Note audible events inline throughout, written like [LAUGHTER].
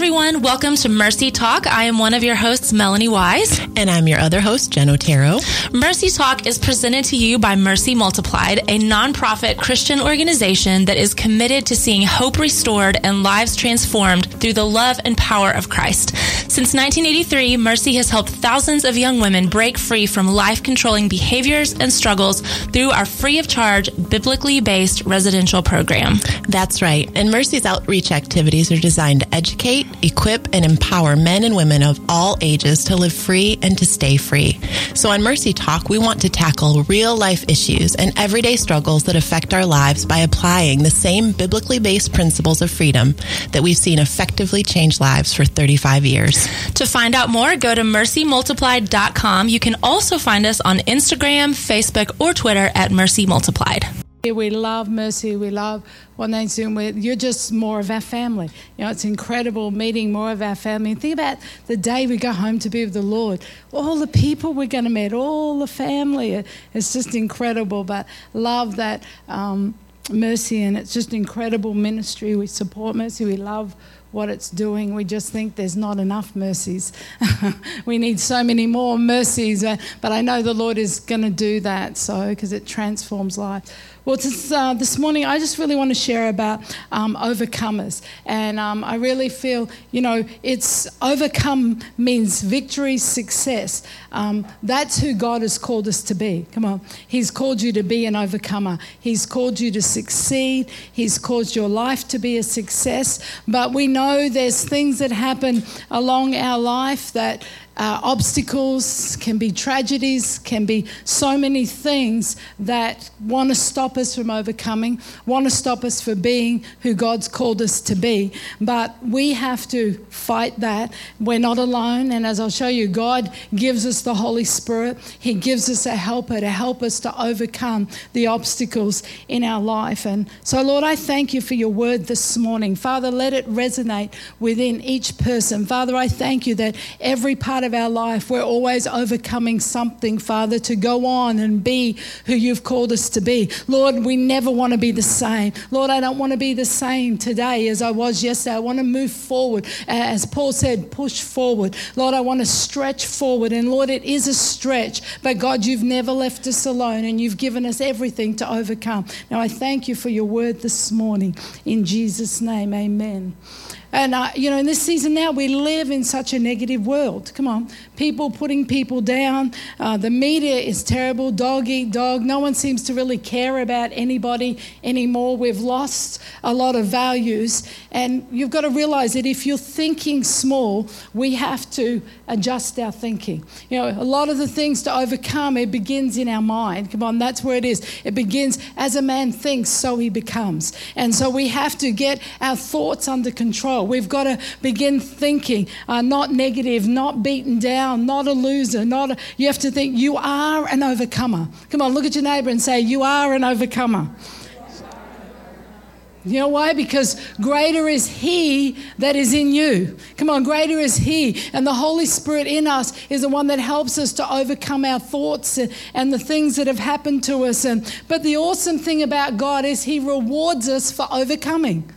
everyone. Welcome to Mercy Talk. I am one of your hosts, Melanie Wise. And I'm your other host, Jen Otero. Mercy Talk is presented to you by Mercy Multiplied, a nonprofit Christian organization that is committed to seeing hope restored and lives transformed through the love and power of Christ. Since 1983, Mercy has helped thousands of young women break free from life controlling behaviors and struggles through our free of charge, biblically based residential program. That's right. And Mercy's outreach activities are designed to educate equip, and empower men and women of all ages to live free and to stay free. So on Mercy Talk, we want to tackle real life issues and everyday struggles that affect our lives by applying the same biblically based principles of freedom that we've seen effectively change lives for 35 years. To find out more, go to mercymultiplied.com. You can also find us on Instagram, Facebook, or Twitter at Mercy Multiplied. We love Mercy. We love what they're. You're just more of our family. You know, it's incredible meeting more of our family. And think about the day we go home to be with the Lord. All the people we're going to meet, all the family. It's just incredible. But love that um, Mercy, and it's just incredible ministry. We support Mercy. We love what it's doing. We just think there's not enough mercies. [LAUGHS] we need so many more mercies, uh, but I know the Lord is going to do that so because it transforms life. Well, this, uh, this morning I just really want to share about um, overcomers. And um, I really feel, you know, it's overcome means victory, success. Um, that's who God has called us to be. Come on. He's called you to be an overcomer, He's called you to succeed, He's caused your life to be a success. But we know there's things that happen along our life that uh, obstacles, can be tragedies, can be so many things that want to stop us from overcoming, want to stop us from being who God's called us to be. But we have to fight that. We're not alone. And as I'll show you, God gives us the Holy Spirit, He gives us a helper to help us to overcome the obstacles in our life. And so, Lord, I thank you for your word this morning. Father, let it resonate within each person. Father, I thank you that every part of of our life, we're always overcoming something, Father, to go on and be who you've called us to be. Lord, we never want to be the same. Lord, I don't want to be the same today as I was yesterday. I want to move forward. As Paul said, push forward. Lord, I want to stretch forward. And Lord, it is a stretch, but God, you've never left us alone and you've given us everything to overcome. Now, I thank you for your word this morning. In Jesus' name, amen. And, uh, you know, in this season now, we live in such a negative world. Come on. People putting people down. Uh, the media is terrible. Dog eat dog. No one seems to really care about anybody anymore. We've lost a lot of values. And you've got to realize that if you're thinking small, we have to adjust our thinking. You know, a lot of the things to overcome, it begins in our mind. Come on, that's where it is. It begins as a man thinks, so he becomes. And so we have to get our thoughts under control. We've got to begin thinking, uh, not negative, not beaten down, not a loser. Not a, you have to think you are an overcomer. Come on, look at your neighbor and say, You are an overcomer. You know why? Because greater is He that is in you. Come on, greater is He. And the Holy Spirit in us is the one that helps us to overcome our thoughts and the things that have happened to us. And, but the awesome thing about God is He rewards us for overcoming.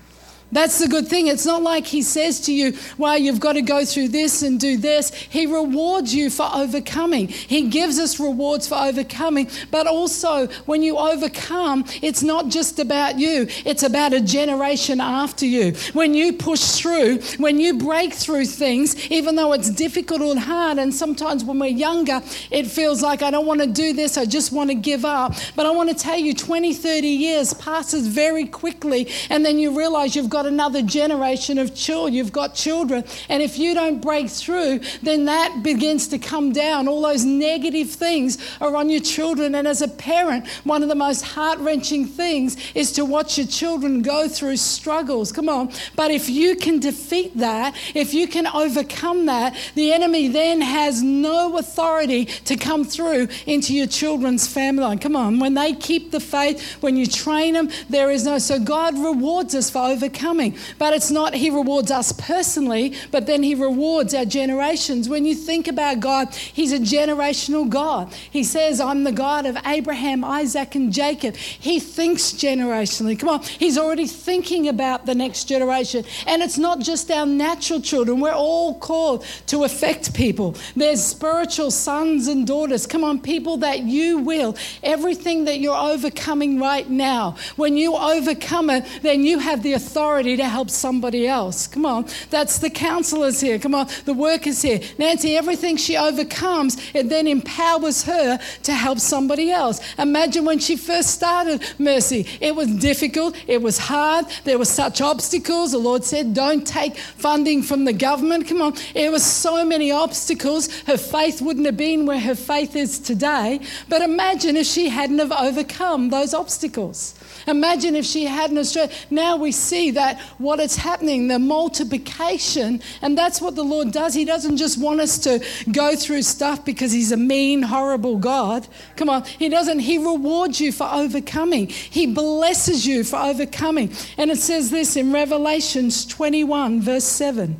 That's the good thing. It's not like he says to you, well, you've got to go through this and do this. He rewards you for overcoming. He gives us rewards for overcoming. But also, when you overcome, it's not just about you, it's about a generation after you. When you push through, when you break through things, even though it's difficult and hard, and sometimes when we're younger, it feels like I don't want to do this, I just want to give up. But I want to tell you, 20, 30 years passes very quickly, and then you realize you've got got another generation of children, you've got children, and if you don't break through, then that begins to come down. All those negative things are on your children. And as a parent, one of the most heart wrenching things is to watch your children go through struggles. Come on. But if you can defeat that, if you can overcome that, the enemy then has no authority to come through into your children's family. Come on. When they keep the faith, when you train them, there is no. So God rewards us for overcoming overcoming. But it's not He rewards us personally, but then He rewards our generations. When you think about God, He's a generational God. He says, I'm the God of Abraham, Isaac, and Jacob. He thinks generationally. Come on, He's already thinking about the next generation. And it's not just our natural children, we're all called to affect people. There's spiritual sons and daughters. Come on, people that you will. Everything that you're overcoming right now, when you overcome it, then you have the authority to help somebody else. Come on, that's the counselors here. Come on, the workers here. Nancy, everything she overcomes, it then empowers her to help somebody else. Imagine when she first started Mercy. It was difficult, it was hard, there were such obstacles. The Lord said, Don't take funding from the government. Come on, it was so many obstacles. Her faith wouldn't have been where her faith is today. But imagine if she hadn't have overcome those obstacles. Imagine if she hadn't Australia. Now we see that what is happening, the multiplication, and that's what the Lord does. He doesn't just want us to go through stuff because He's a mean, horrible God. Come on, He doesn't. He rewards you for overcoming. He blesses you for overcoming. And it says this in Revelations 21, verse 7.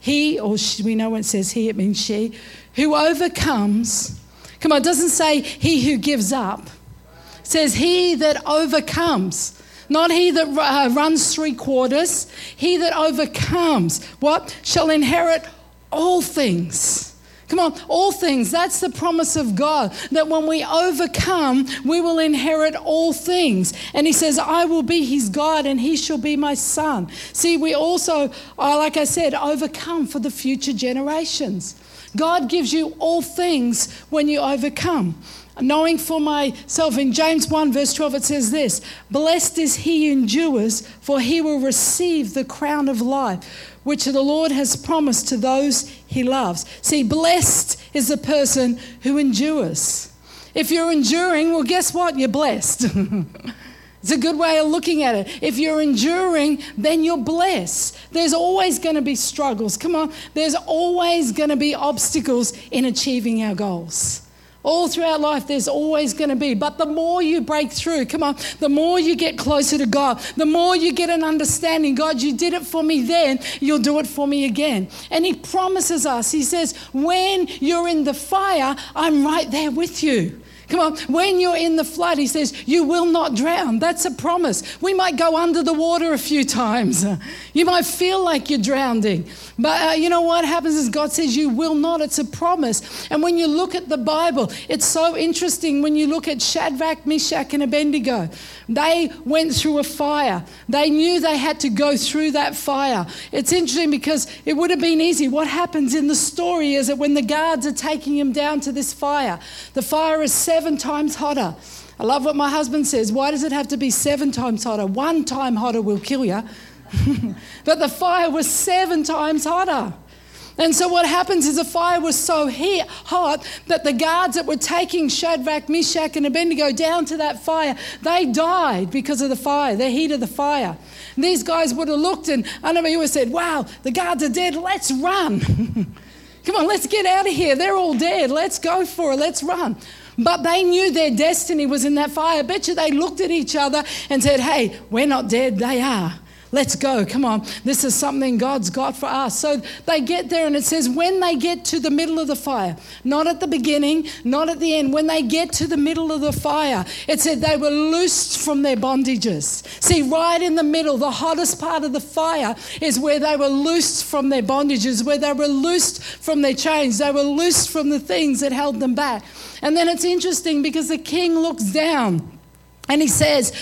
He, or she, we know when it says he, it means she, who overcomes. Come on, it doesn't say he who gives up says, He that overcomes. Not he that uh, runs three quarters, he that overcomes, what? Shall inherit all things. Come on, all things. That's the promise of God that when we overcome, we will inherit all things. And He says, I will be His God and He shall be my son. See, we also, are, like I said, overcome for the future generations. God gives you all things when you overcome knowing for myself in James 1, verse 12, it says this Blessed is he who endures, for he will receive the crown of life, which the Lord has promised to those he loves. See, blessed is the person who endures. If you're enduring, well, guess what? You're blessed. [LAUGHS] It's a good way of looking at it. If you're enduring, then you're blessed. There's always going to be struggles. Come on. There's always going to be obstacles in achieving our goals. All throughout life, there's always going to be. But the more you break through, come on, the more you get closer to God, the more you get an understanding. God, you did it for me then, you'll do it for me again. And He promises us, He says, when you're in the fire, I'm right there with you. Come on, when you're in the flood, he says, you will not drown. That's a promise. We might go under the water a few times. [LAUGHS] You might feel like you're drowning. But uh, you know what happens is God says, you will not. It's a promise. And when you look at the Bible, it's so interesting when you look at Shadrach, Meshach, and Abednego. They went through a fire. They knew they had to go through that fire. It's interesting because it would have been easy. What happens in the story is that when the guards are taking him down to this fire, the fire is seven times hotter. I love what my husband says. Why does it have to be seven times hotter? One time hotter will kill you. [LAUGHS] but the fire was seven times hotter. And so what happens is the fire was so heat, hot that the guards that were taking Shadrach, Meshach, and Abednego down to that fire, they died because of the fire, the heat of the fire. And these guys would have looked and I know you would have said, wow, the guards are dead, let's run. [LAUGHS] Come on, let's get out of here. They're all dead. Let's go for it. Let's run. But they knew their destiny was in that fire. I bet you they looked at each other and said, Hey, we're not dead, they are. Let's go. Come on. This is something God's got for us. So they get there, and it says, when they get to the middle of the fire, not at the beginning, not at the end, when they get to the middle of the fire, it said they were loosed from their bondages. See, right in the middle, the hottest part of the fire is where they were loosed from their bondages, where they were loosed from their chains, they were loosed from the things that held them back. And then it's interesting because the king looks down. And he says,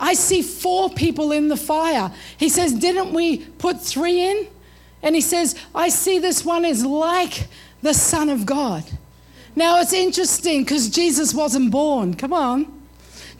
I see four people in the fire. He says, Didn't we put three in? And he says, I see this one is like the Son of God. Now it's interesting because Jesus wasn't born. Come on.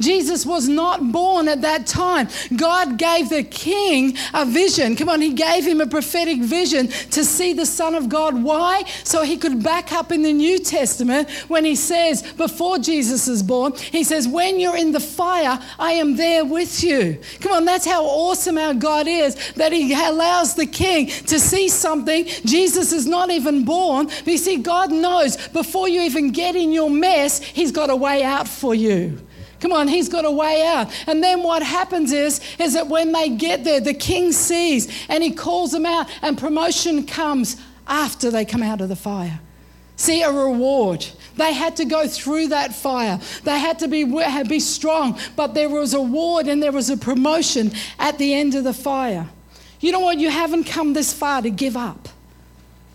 Jesus was not born at that time. God gave the king a vision. Come on, he gave him a prophetic vision to see the Son of God. Why? So he could back up in the New Testament when he says, before Jesus is born, he says, When you're in the fire, I am there with you. Come on, that's how awesome our God is that he allows the king to see something. Jesus is not even born. But you see, God knows before you even get in your mess, he's got a way out for you. Come on, he's got a way out. And then what happens is, is that when they get there, the king sees and he calls them out, and promotion comes after they come out of the fire. See, a reward. They had to go through that fire. They had to be, be strong, but there was a reward and there was a promotion at the end of the fire. You know what? You haven't come this far to give up.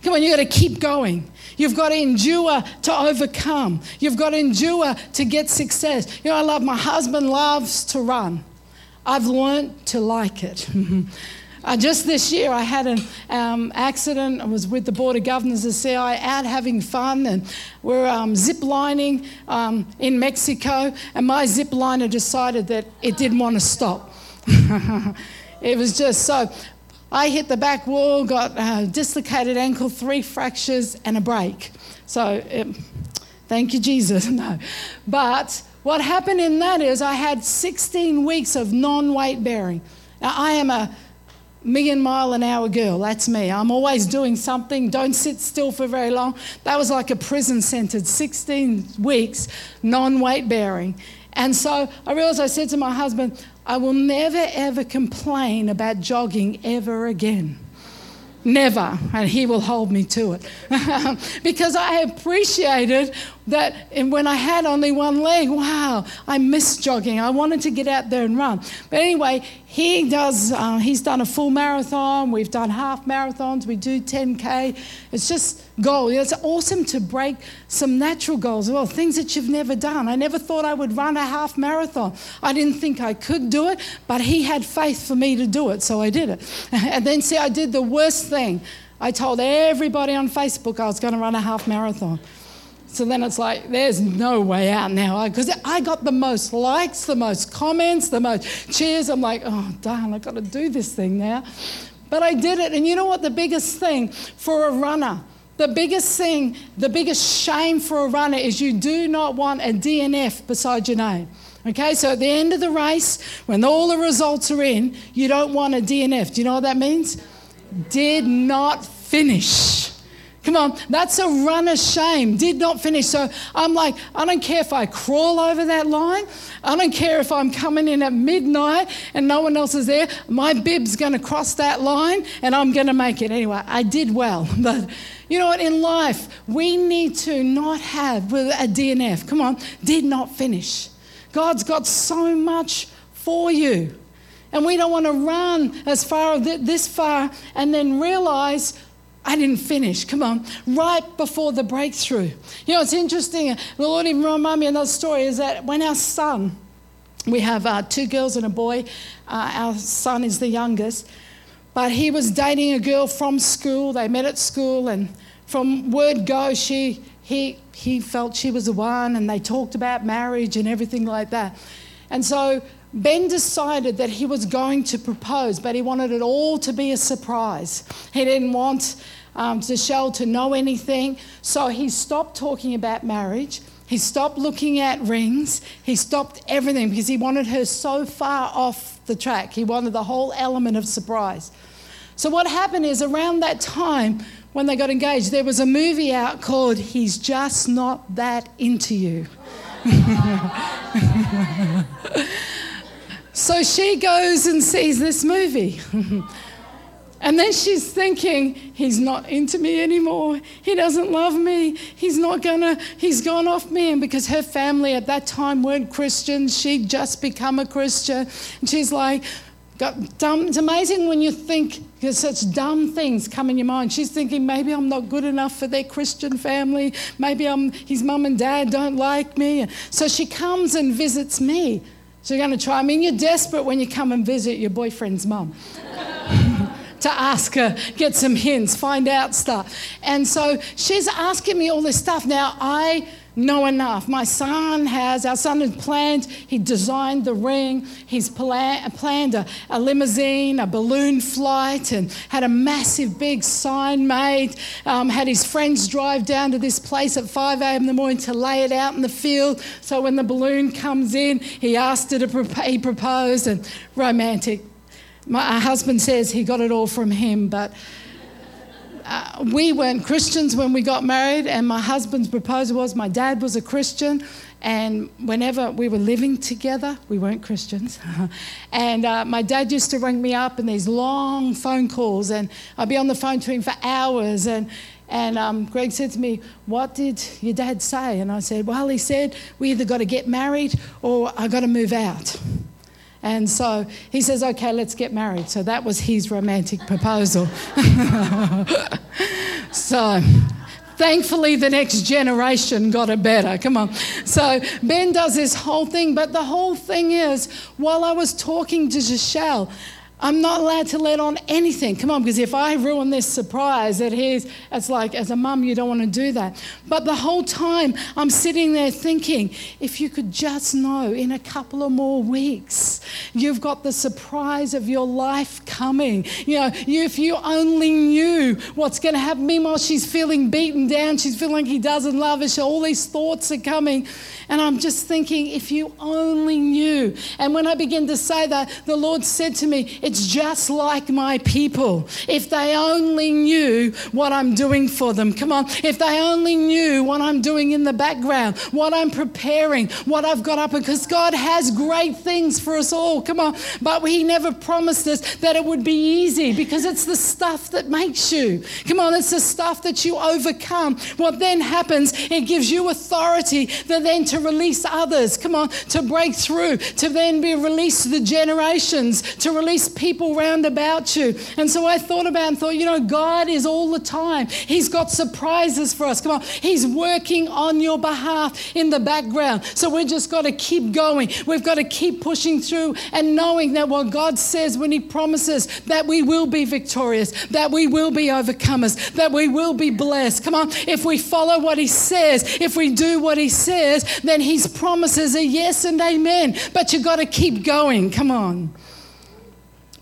Come on, you've got to keep going. You've got to endure to overcome. You've got to endure to get success. You know, I love my husband loves to run. I've learned to like it. [LAUGHS] Uh, just this year, I had an um, accident. I was with the Board of Governors of CI out having fun, and we're um, zip lining um, in Mexico. And my zip liner decided that it didn't want to stop. [LAUGHS] it was just so. I hit the back wall, got a dislocated ankle, three fractures, and a break. So, it, thank you, Jesus. [LAUGHS] No. But what happened in that is I had 16 weeks of non weight bearing. Now, I am a million mile an hour girl. That's me. I'm always doing something. Don't sit still for very long. That was like a prison sentence 16 weeks, non weight bearing. And so I realized I said to my husband, I will never ever complain about jogging ever again. Never. And he will hold me to it. [LAUGHS] because I appreciated that when I had only one leg, wow, I missed jogging. I wanted to get out there and run. But anyway, he does, uh, he's done a full marathon. We've done half marathons. We do 10K. It's just goal. It's awesome to break some natural goals well, things that you've never done. I never thought I would run a half marathon. I didn't think I could do it, but he had faith for me to do it, so I did it. [LAUGHS] and then, see, I did the worst thing. I told everybody on Facebook I was going to run a half marathon. So then it's like, there's no way out now. Because I got the most likes, the most comments, the most cheers. I'm like, oh, darn, I've got to do this thing now. But I did it. And you know what? The biggest thing for a runner, the biggest thing, the biggest shame for a runner is you do not want a DNF beside your name. Okay, so at the end of the race, when all the results are in, you don't want a DNF. Do you know what that means? Did not finish. Come on, that's a runner's shame. Did not finish. So I'm like, I don't care if I crawl over that line. I don't care if I'm coming in at midnight and no one else is there. My bib's going to cross that line and I'm going to make it. Anyway, I did well. [LAUGHS] But you know what? In life, we need to not have a DNF. Come on, did not finish. God's got so much for you. And we don't want to run as far this far and then realize I didn't finish. Come on. Right before the breakthrough. You know, it's interesting. The Lord even reminded me another story is that when our son, we have uh, two girls and a boy, uh, our son is the youngest, but he was dating a girl from school. They met at school, and from word go, she, he, he felt she was the one, and they talked about marriage and everything like that. And so Ben decided that he was going to propose, but he wanted it all to be a surprise. He didn't want um, Michelle to know anything, so he stopped talking about marriage. He stopped looking at rings. He stopped everything because he wanted her so far off the track. He wanted the whole element of surprise. So, what happened is around that time when they got engaged, there was a movie out called He's Just Not That Into You. [LAUGHS] So she goes and sees this movie. [LAUGHS] and then she's thinking, he's not into me anymore. He doesn't love me. He's not gonna, he's gone off me. And because her family at that time weren't Christians, she'd just become a Christian. And she's like, dumb. It's amazing when you think there's such dumb things come in your mind. She's thinking maybe I'm not good enough for their Christian family. Maybe I'm, his mum and dad don't like me. So she comes and visits me. So you're going to try. I mean, you're desperate when you come and visit your boyfriend's mum [LAUGHS] to ask her, get some hints, find out stuff. And so she's asking me all this stuff. Now, I know enough. My son has, our son has planned, he designed the ring, he's plan, planned a, a, limousine, a balloon flight, and had a massive big sign made. Um, had his friends drive down to this place at 5 a.m. in the morning to lay it out in the field. So when the balloon comes in, he asked her to propose, he proposed, and romantic. My husband says he got it all from him, but uh, we weren't Christians when we got married, and my husband's proposal was my dad was a Christian, And whenever we were living together, we weren't Christians. [LAUGHS] and uh, my dad used to ring me up in these long phone calls, and I'd be on the phone to him for hours. And, and um, Greg said to me, What did your dad say? And I said, Well, he said, We either got to get married or I got to move out. And so he says, Okay, let's get married. So that was his romantic proposal. [LAUGHS] so Thankfully, the next generation got it better. Come on. So Ben does this whole thing, but the whole thing is while I was talking to Giselle, I'm not allowed to let on anything. Come on, because if I ruin this surprise that he's, it's like, as a mum, you don't want to do that. But the whole time, I'm sitting there thinking, if you could just know in a couple of more weeks, you've got the surprise of your life coming. You know, if you only knew what's going to happen. Meanwhile, she's feeling beaten down. She's feeling like he doesn't love her. All these thoughts are coming. And I'm just thinking, if you only knew. And when I begin to say that, the Lord said to me, It's just like my people. If they only knew what I'm doing for them. Come on. If they only knew what I'm doing in the background, what I'm preparing, what I've got up. Because God has great things for us all. Come on. But He never promised us that it would be easy because it's the stuff that makes you. Come on. It's the stuff that you overcome. What then happens, it gives you authority that then to release others, come on, to break through, to then be released to the generations, to release people round about you. And so I thought about and thought, you know, God is all the time. He's got surprises for us. Come on, He's working on your behalf in the background. So we've just got to keep going. We've got to keep pushing through and knowing that what God says when He promises that we will be victorious, that we will be overcomers, that we will be blessed. Come on, if we follow what He says, if we do what He says, then his promises are yes and amen. But you've got to keep going. Come on.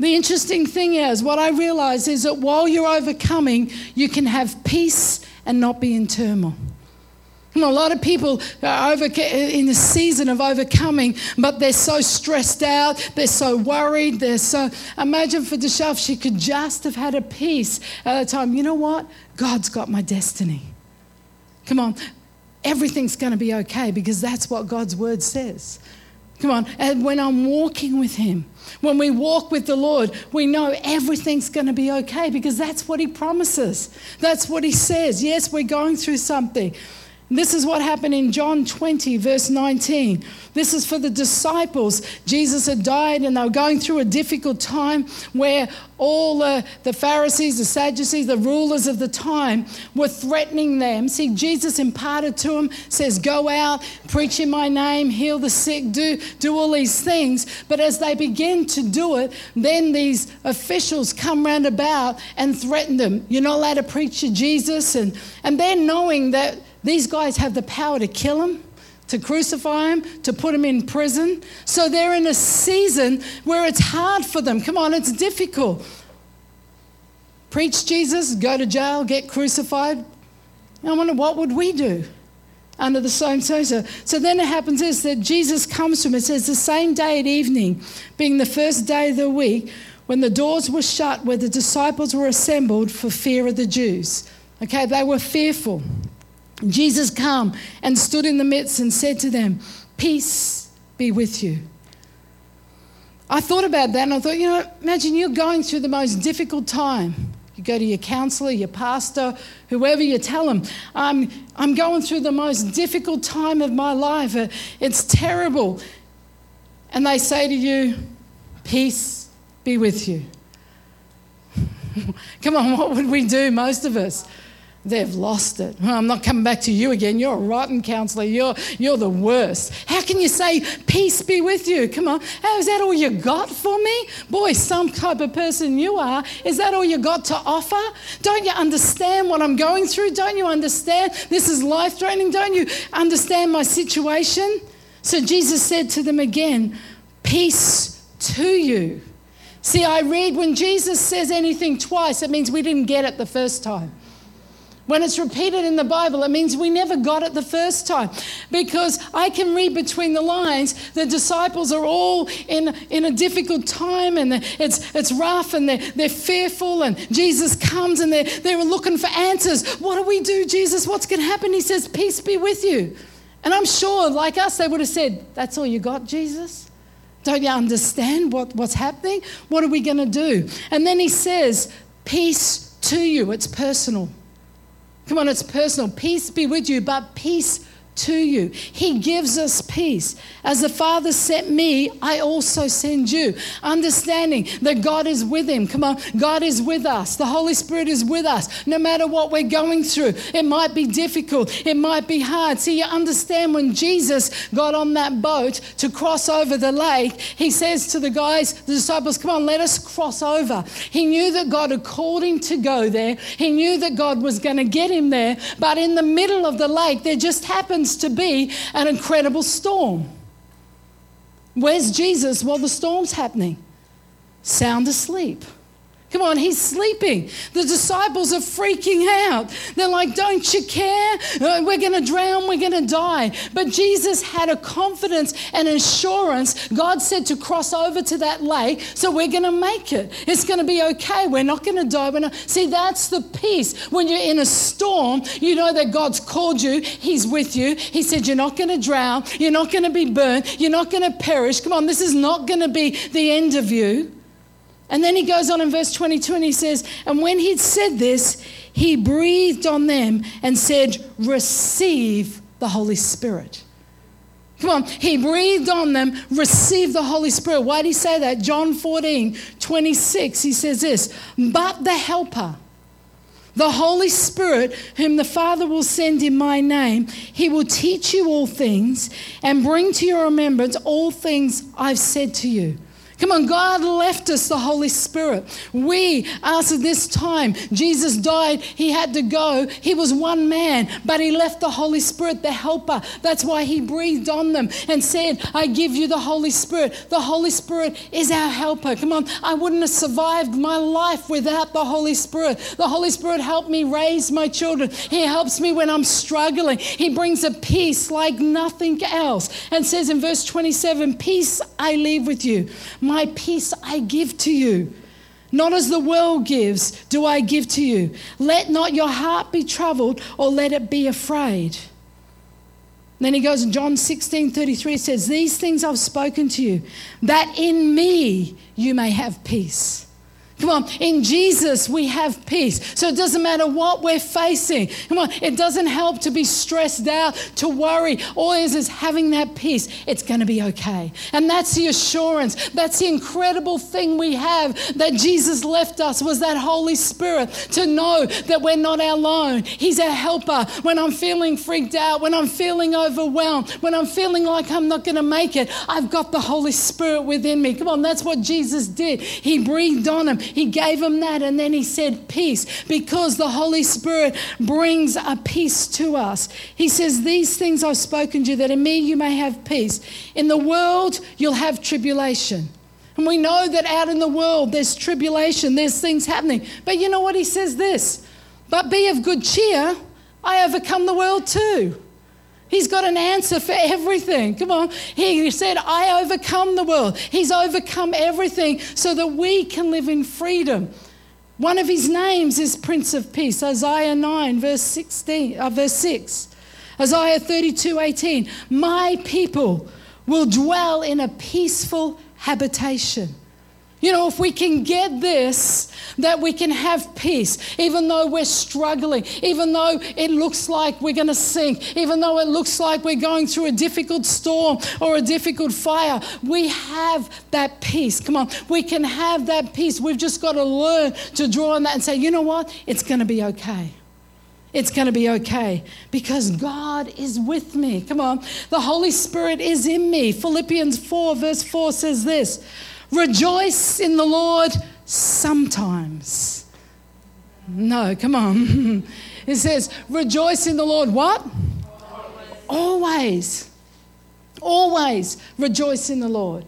The interesting thing is, what I realize is that while you're overcoming, you can have peace and not be in turmoil. a lot of people are over, in the season of overcoming, but they're so stressed out, they're so worried, they're so. Imagine for Deshav, she could just have had a peace at the time. You know what? God's got my destiny. Come on, everything's going to be okay because that's what God's word says. Come on. And when I'm walking with Him, when we walk with the Lord, we know everything's going to be okay because that's what He promises. That's what He says. Yes, we're going through something. This is what happened in John 20, verse 19. This is for the disciples. Jesus had died and they were going through a difficult time where all the, the Pharisees, the Sadducees, the rulers of the time were threatening them. See, Jesus imparted to them, says, Go out, preach in my name, heal the sick, do, do all these things. But as they begin to do it, then these officials come round about and threaten them. You're not allowed to preach to Jesus. And, and they're knowing that these guys have the power to kill him, to crucify him, to put him in prison. So they're in a season where it's hard for them. Come on, it's difficult. Preach Jesus, go to jail, get crucified. I wonder what would we do under the same circumstance. So then it happens is that Jesus comes to him. It says the same day at evening, being the first day of the week, when the doors were shut, where the disciples were assembled for fear of the Jews. Okay, they were fearful. Jesus came and stood in the midst and said to them, Peace be with you. I thought about that and I thought, you know, imagine you're going through the most difficult time. You go to your counselor, your pastor, whoever you tell them, I'm, I'm going through the most difficult time of my life. It's terrible. And they say to you, Peace be with you. [LAUGHS] Come on, what would we do, most of us? They've lost it. I'm not coming back to you again. You're a rotten counselor. You're, you're the worst. How can you say, Peace be with you? Come on. How, is that all you got for me? Boy, some type of person you are. Is that all you got to offer? Don't you understand what I'm going through? Don't you understand? This is life threatening. Don't you understand my situation? So Jesus said to them again, Peace to you. See, I read when Jesus says anything twice, it means we didn't get it the first time. When it's repeated in the Bible, it means we never got it the first time. Because I can read between the lines, the disciples are all in, in a difficult time and it's, it's rough and they're, they're fearful, and Jesus comes and they're, they're looking for answers. What do we do, Jesus? What's going to happen? He says, Peace be with you. And I'm sure, like us, they would have said, That's all you got, Jesus? Don't you understand what, what's happening? What are we going to do? And then he says, Peace to you. It's personal. Come on, it's personal. Peace be with you, but peace to you. He gives us peace. As the Father sent me, I also send you. Understanding that God is with him. Come on, God is with us. The Holy Spirit is with us. No matter what we're going through, it might be difficult, it might be hard. See, you understand when Jesus got on that boat to cross over the lake, he says to the guys, the disciples, Come on, let us cross over. He knew that God had called him to go there, he knew that God was going to get him there, but in the middle of the lake, there just happened to be an incredible storm. Where's Jesus while the storm's happening? Sound asleep. Come on, he's sleeping. The disciples are freaking out. They're like, Don't you care? Uh, we're going to drown, we're going to die. But Jesus had a confidence and assurance. God said to cross over to that lake, so we're going to make it. It's going to be okay. We're not going to die. We're not. See, that's the peace. When you're in a storm, you know that God's called you, He's with you. He said, You're not going to drown, you're not going to be burned, you're not going to perish. Come on, this is not going to be the end of you. And then he goes on in verse 22 and he says, And when he'd said this, he breathed on them and said, Receive the Holy Spirit. Come on, he breathed on them, receive the Holy Spirit. Why did he say that? John 14, 26, he says this, But the Helper, the Holy Spirit, whom the Father will send in my name, he will teach you all things and bring to your remembrance all things I've said to you. Come on, God left us the Holy Spirit. We asked this time, Jesus died, he had to go. He was one man, but he left the Holy Spirit, the helper. That's why he breathed on them and said, I give you the Holy Spirit. The Holy Spirit is our helper. Come on, I wouldn't have survived my life without the Holy Spirit. The Holy Spirit helped me raise my children. He helps me when I'm struggling. He brings a peace like nothing else and says in verse 27 Peace I leave with you. My my peace I give to you. Not as the world gives, do I give to you. Let not your heart be troubled or let it be afraid. Then he goes in John 16 33 says, These things I've spoken to you, that in me you may have peace. Come on, in Jesus we have peace. So it doesn't matter what we're facing. Come on, it doesn't help to be stressed out, to worry. All it is is having that peace. It's going to be okay. And that's the assurance. That's the incredible thing we have that Jesus left us was that Holy Spirit to know that we're not alone. He's our helper when I'm feeling freaked out, when I'm feeling overwhelmed, when I'm feeling like I'm not going to make it. I've got the Holy Spirit within me. Come on, that's what Jesus did. He breathed on him. He gave him that and then he said, Peace, because the Holy Spirit brings a peace to us. He says, These things I've spoken to you, that in me you may have peace. In the world, you'll have tribulation. And we know that out in the world, there's tribulation, there's things happening. But you know what? He says this, but be of good cheer. I overcome the world too. He's got an answer for everything. Come on. He said, I overcome the world. He's overcome everything so that we can live in freedom. One of his names is Prince of Peace, Isaiah 9, verse, 16, uh, verse 6. Isaiah 32, 18. My people will dwell in a peaceful habitation. You know, if we can get this, that we can have peace, even though we're struggling, even though it looks like we're going to sink, even though it looks like we're going through a difficult storm or a difficult fire, we have that peace. Come on, we can have that peace. We've just got to learn to draw on that and say, you know what? It's going to be okay. It's going to be okay because God is with me. Come on. The Holy Spirit is in me. Philippians 4, verse 4 says this Rejoice in the Lord sometimes. No, come on. [LAUGHS] it says, rejoice in the Lord. What? Always. Always rejoice in the Lord.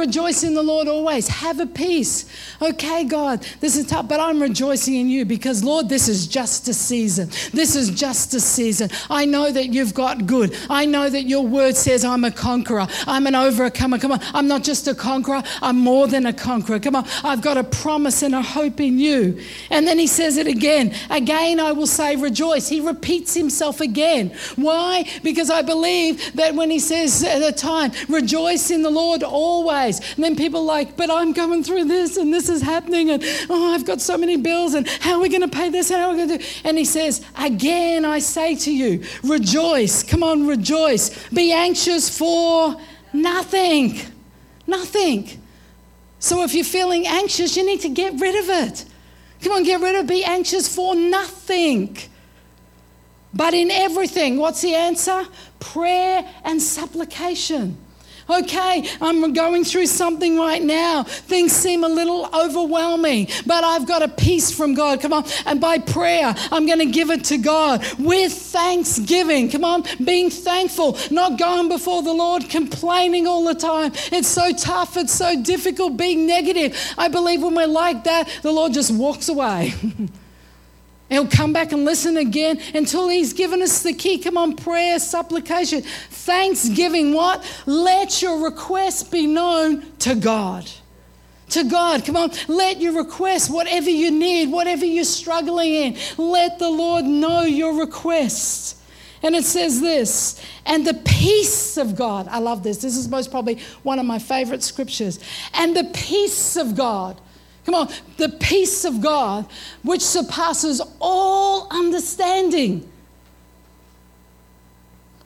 Rejoice in the Lord always. Have a peace. Okay, God, this is tough, but I'm rejoicing in you because, Lord, this is just a season. This is just a season. I know that you've got good. I know that your word says I'm a conqueror. I'm an overcomer. Come on. I'm not just a conqueror, I'm more than a conqueror. Come on. I've got a promise and a hope in you. And then he says it again. Again, I will say rejoice. He repeats himself again. Why? Because I believe that when he says at a time, rejoice in the Lord always. And then people like, but I'm going through this and this is happening and oh, I've got so many bills and how are we going to pay this how are we going to do? And he says, again, I say to you, rejoice. Come on, rejoice. Be anxious for nothing. Nothing. So if you're feeling anxious, you need to get rid of it. Come on, get rid of it. be anxious for nothing. But in everything, what's the answer? Prayer and supplication. Okay, I'm going through something right now. Things seem a little overwhelming, but I've got a peace from God. Come on. And by prayer, I'm going to give it to God with thanksgiving. Come on, being thankful, not going before the Lord complaining all the time. It's so tough, it's so difficult being negative. I believe when we're like that, the Lord just walks away. [LAUGHS] He'll come back and listen again until he's given us the key. Come on, prayer, supplication, thanksgiving. What? Let your request be known to God. To God, come on, let your request, whatever you need, whatever you're struggling in, let the Lord know your request. And it says this, and the peace of God, I love this. This is most probably one of my favorite scriptures. And the peace of God Come on, the peace of God, which surpasses all understanding,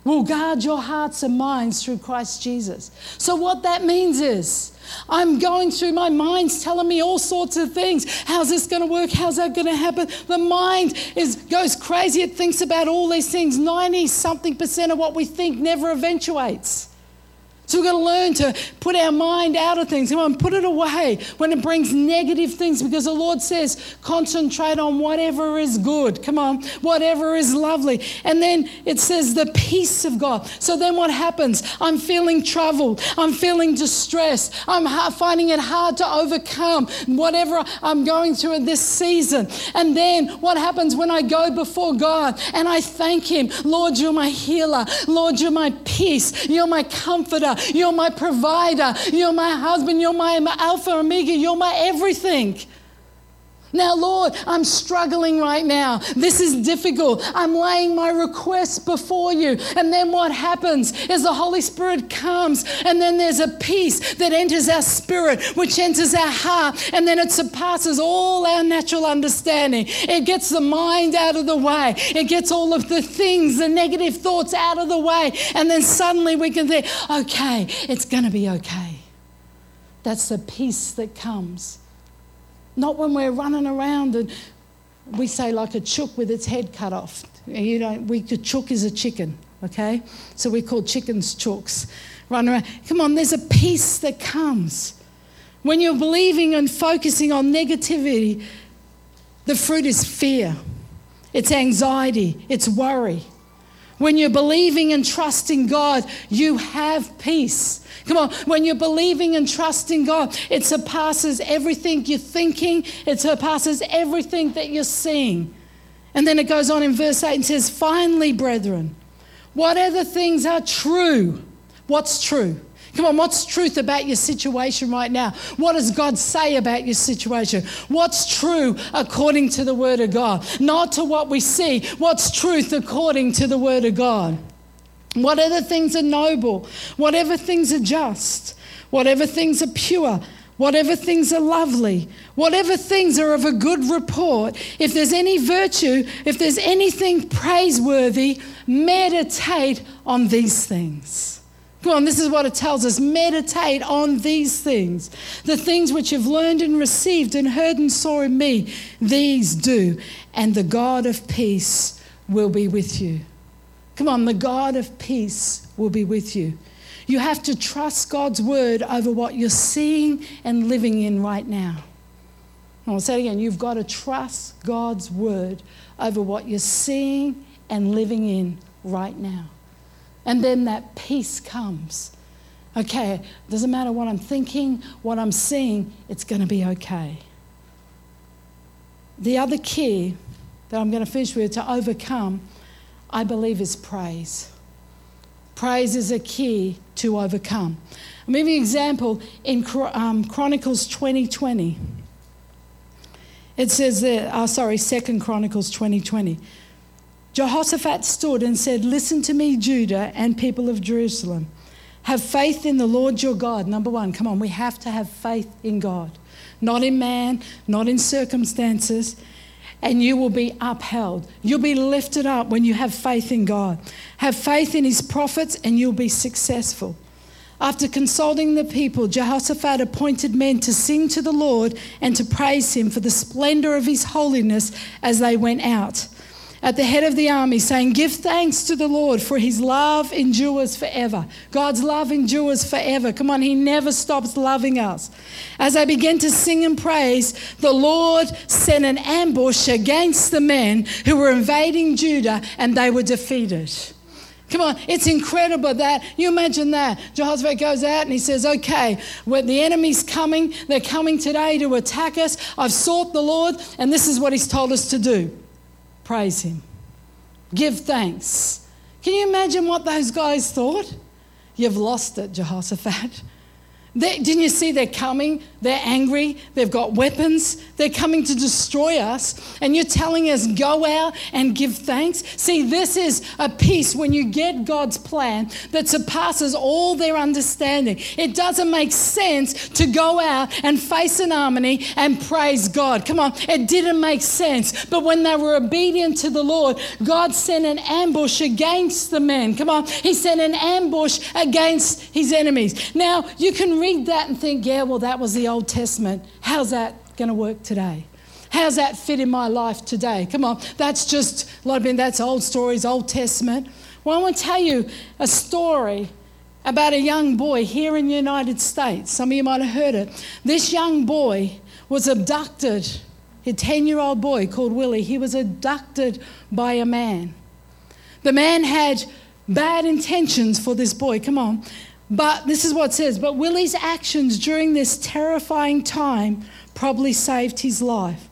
will guard your hearts and minds through Christ Jesus. So, what that means is, I'm going through my mind's telling me all sorts of things. How's this going to work? How's that going to happen? The mind is goes crazy. It thinks about all these things. 90 something percent of what we think never eventuates. So we've got to learn to put our mind out of things. Come on, put it away when it brings negative things because the Lord says, concentrate on whatever is good. Come on, whatever is lovely. And then it says, the peace of God. So then what happens? I'm feeling troubled. I'm feeling distressed. I'm finding it hard to overcome whatever I'm going through in this season. And then what happens when I go before God and I thank Him? Lord, you're my healer. Lord, you're my peace. You're my comforter. You're my provider. You're my husband. You're my Alpha Omega. You're my everything. Now, Lord, I'm struggling right now. This is difficult. I'm laying my requests before you. And then what happens is the Holy Spirit comes, and then there's a peace that enters our spirit, which enters our heart, and then it surpasses all our natural understanding. It gets the mind out of the way, it gets all of the things, the negative thoughts out of the way. And then suddenly we can think, okay, it's going to be okay. That's the peace that comes not when we're running around and we say like a chook with its head cut off. You know, we, a chook is a chicken, okay? So we call chickens chooks. Run around. Come on, there's a peace that comes. When you're believing and focusing on negativity, the fruit is fear, it's anxiety, it's worry. When you're believing and trusting God, you have peace. Come on, when you're believing and trusting God, it surpasses everything you're thinking, it surpasses everything that you're seeing. And then it goes on in verse 8 and says, Finally, brethren, whatever things are true, what's true? Come on, what's truth about your situation right now? What does God say about your situation? What's true according to the Word of God? Not to what we see, what's truth according to the Word of God? Whatever things are noble, whatever things are just, whatever things are pure, whatever things are lovely, whatever things are of a good report, if there's any virtue, if there's anything praiseworthy, meditate on these things. Come on, this is what it tells us. Meditate on these things. The things which you've learned and received and heard and saw in me, these do. And the God of peace will be with you. Come on, the God of peace will be with you. You have to trust God's word over what you're seeing and living in right now. I'll say it again. You've got to trust God's word over what you're seeing and living in right now. And then that peace comes. Okay, doesn't matter what I'm thinking, what I'm seeing, it's going to be okay. The other key that I'm going to finish with to overcome, I believe, is praise. Praise is a key to overcome. I'll give you an example in um, Chronicles 2020. It says there, oh, sorry, Second Chronicles 2020. Jehoshaphat stood and said, Listen to me, Judah and people of Jerusalem. Have faith in the Lord your God. Number one, come on, we have to have faith in God, not in man, not in circumstances, and you will be upheld. You'll be lifted up when you have faith in God. Have faith in his prophets, and you'll be successful. After consulting the people, Jehoshaphat appointed men to sing to the Lord and to praise him for the splendor of his holiness as they went out at the head of the army, saying, Give thanks to the Lord, for his love endures forever. God's love endures forever. Come on, he never stops loving us. As I began to sing and praise, the Lord sent an ambush against the men who were invading Judah, and they were defeated. Come on, it's incredible that you imagine that. Jehoshaphat goes out and he says, Okay, the enemy's coming, they're coming today to attack us. I've sought the Lord, and this is what he's told us to do praise Him, give thanks. Can you imagine what those guys thought? You've lost it, Jehoshaphat. They, didn't you see they're coming? They're angry. They've got weapons. They're coming to destroy us. And you're telling us, go out and give thanks? See, this is a peace when you get God's plan that surpasses all their understanding. It doesn't make sense to go out and face an army and praise God. Come on, it didn't make sense. But when they were obedient to the Lord, God sent an ambush against the men. Come on, He sent an ambush against His enemies. Now, you can read that and think, yeah, well, that was the Old Testament. How's that going to work today? How's that fit in my life today? Come on, that's just, a lot of people, that's old stories, Old Testament. Well, I want to tell you a story about a young boy here in the United States. Some of you might have heard it. This young boy was abducted, a 10 year old boy called Willie. He was abducted by a man. The man had bad intentions for this boy. Come on. But this is what it says. But Willie's actions during this terrifying time probably saved his life.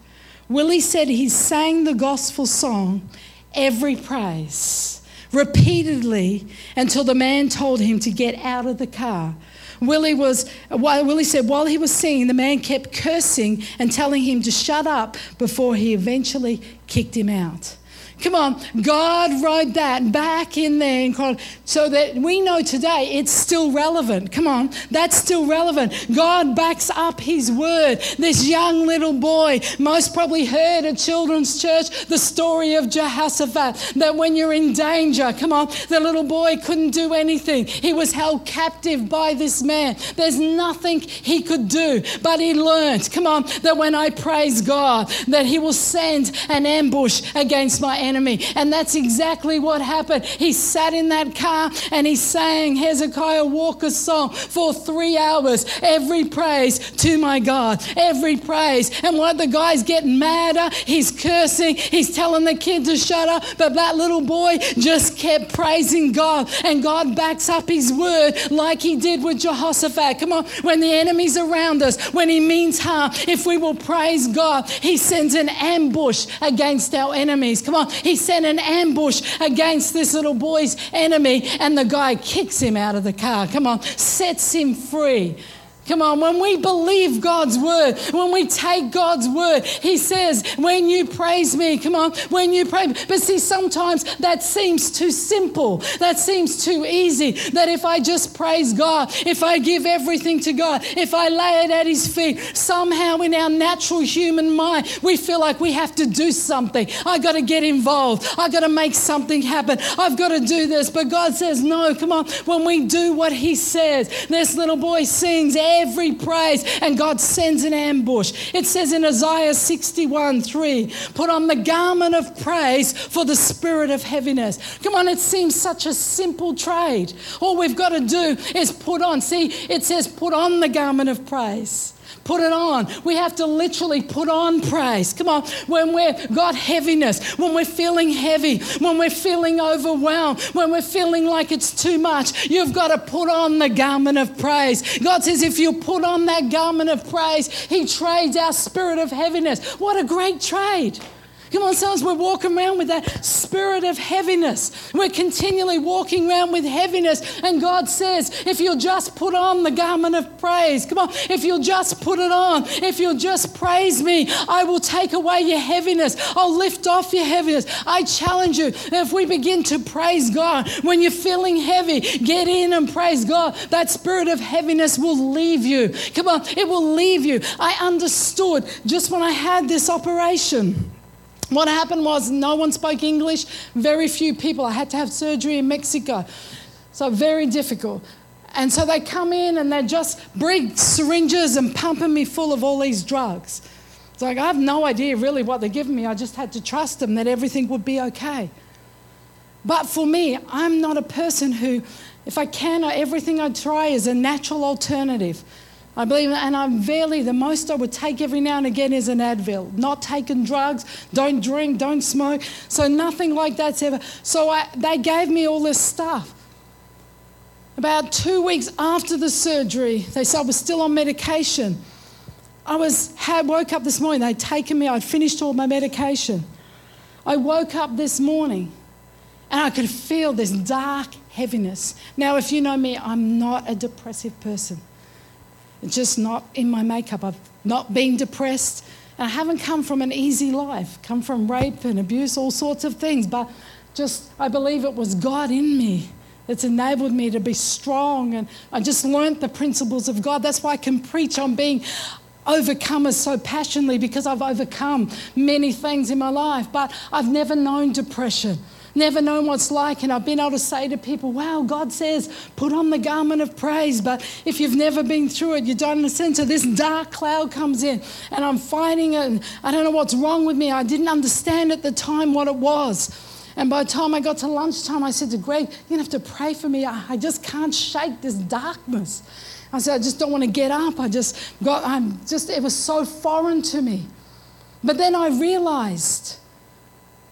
Willie said he sang the gospel song, Every Praise, repeatedly until the man told him to get out of the car. Willie was Willie said while he was singing, the man kept cursing and telling him to shut up before he eventually kicked him out. Come on, God wrote that back in there in so that we know today it's still relevant. Come on, that's still relevant. God backs up His word. This young little boy most probably heard at children's church the story of Jehoshaphat that when you're in danger, come on, the little boy couldn't do anything. He was held captive by this man. There's nothing he could do, but he learned, come on, that when I praise God, that He will send an ambush against my enemy enemy. And that's exactly what happened. He sat in that car and he sang Hezekiah Walker's song for three hours. Every praise to my God. Every praise. And what the guy's getting madder, he's cursing, he's telling the kid to shut up. But that little boy just kept praising God. And God backs up his word like he did with Jehoshaphat. Come on, when the enemy's around us, when he means harm, if we will praise God, he sends an ambush against our enemies. Come on, he sent an ambush against this little boy's enemy, and the guy kicks him out of the car. Come on, sets him free. Come on, when we believe God's word, when we take God's word, He says, when you praise me, come on, when you pray. But see, sometimes that seems too simple. That seems too easy. That if I just praise God, if I give everything to God, if I lay it at His feet, somehow in our natural human mind, we feel like we have to do something. I got to get involved. I got to make something happen. I've got to do this. But God says, no, come on. When we do what He says, this little boy sings, every praise, and God sends an ambush. It says in Isaiah 61 3, put on the garment of praise for the spirit of heaviness. Come on, it seems such a simple trade. All we've got to do is put on. See, it says put on the garment of praise. Put it on. We have to literally put on praise. Come on. When we've got heaviness, when we're feeling heavy, when we're feeling overwhelmed, when we're feeling like it's too much, you've got to put on the garment of praise. God says, if you put on that garment of praise, He trades our spirit of heaviness. What a great trade! Come on, sometimes we're walking around with that spirit of heaviness. We're continually walking around with heaviness. And God says, if you'll just put on the garment of praise, come on, if you'll just put it on, if you'll just praise me, I will take away your heaviness. I'll lift off your heaviness. I challenge you, if we begin to praise God, when you're feeling heavy, get in and praise God. That spirit of heaviness will leave you. Come on, it will leave you. I understood just when I had this operation. What happened was no one spoke English, very few people. I had to have surgery in Mexico. So, very difficult. And so they come in and they just bring syringes and pumping me full of all these drugs. It's like I have no idea really what they're giving me. I just had to trust them that everything would be okay. But for me, I'm not a person who, if I can, everything I try is a natural alternative. I believe, and I'm barely, the most I would take every now and again is an Advil. Not taking drugs, don't drink, don't smoke. So nothing like that's ever. So I, they gave me all this stuff. About two weeks after the surgery, they said I was still on medication. I was had woke up this morning. They'd taken me. I'd finished all my medication. I woke up this morning, and I could feel this dark heaviness. Now, if you know me, I'm not a depressive person. Just not in my makeup. I've not been depressed. I haven't come from an easy life, come from rape and abuse, all sorts of things, but just I believe it was God in me that's enabled me to be strong. And I just learnt the principles of God. That's why I can preach on being overcomers so passionately because I've overcome many things in my life, but I've never known depression never known what's like. And I've been able to say to people, wow, God says, put on the garment of praise. But if you've never been through it, you're don't understand. So this dark cloud comes in and I'm fighting it. And I don't know what's wrong with me. I didn't understand at the time what it was. And by the time I got to lunchtime, I said to Greg, You're going to have to pray for me. I just can't shake this darkness. I said, I just don't want to get up. I just got, I'm just, it was so foreign to me. But then I realized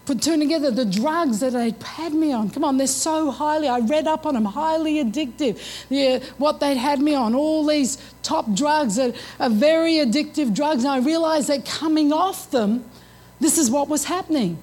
put two together, the drugs that they had me on. Come on, they're so highly, I read up on them, highly addictive. Yeah, what they'd had me on, all these top drugs that are very addictive drugs. And I realized that coming off them, this is what was happening.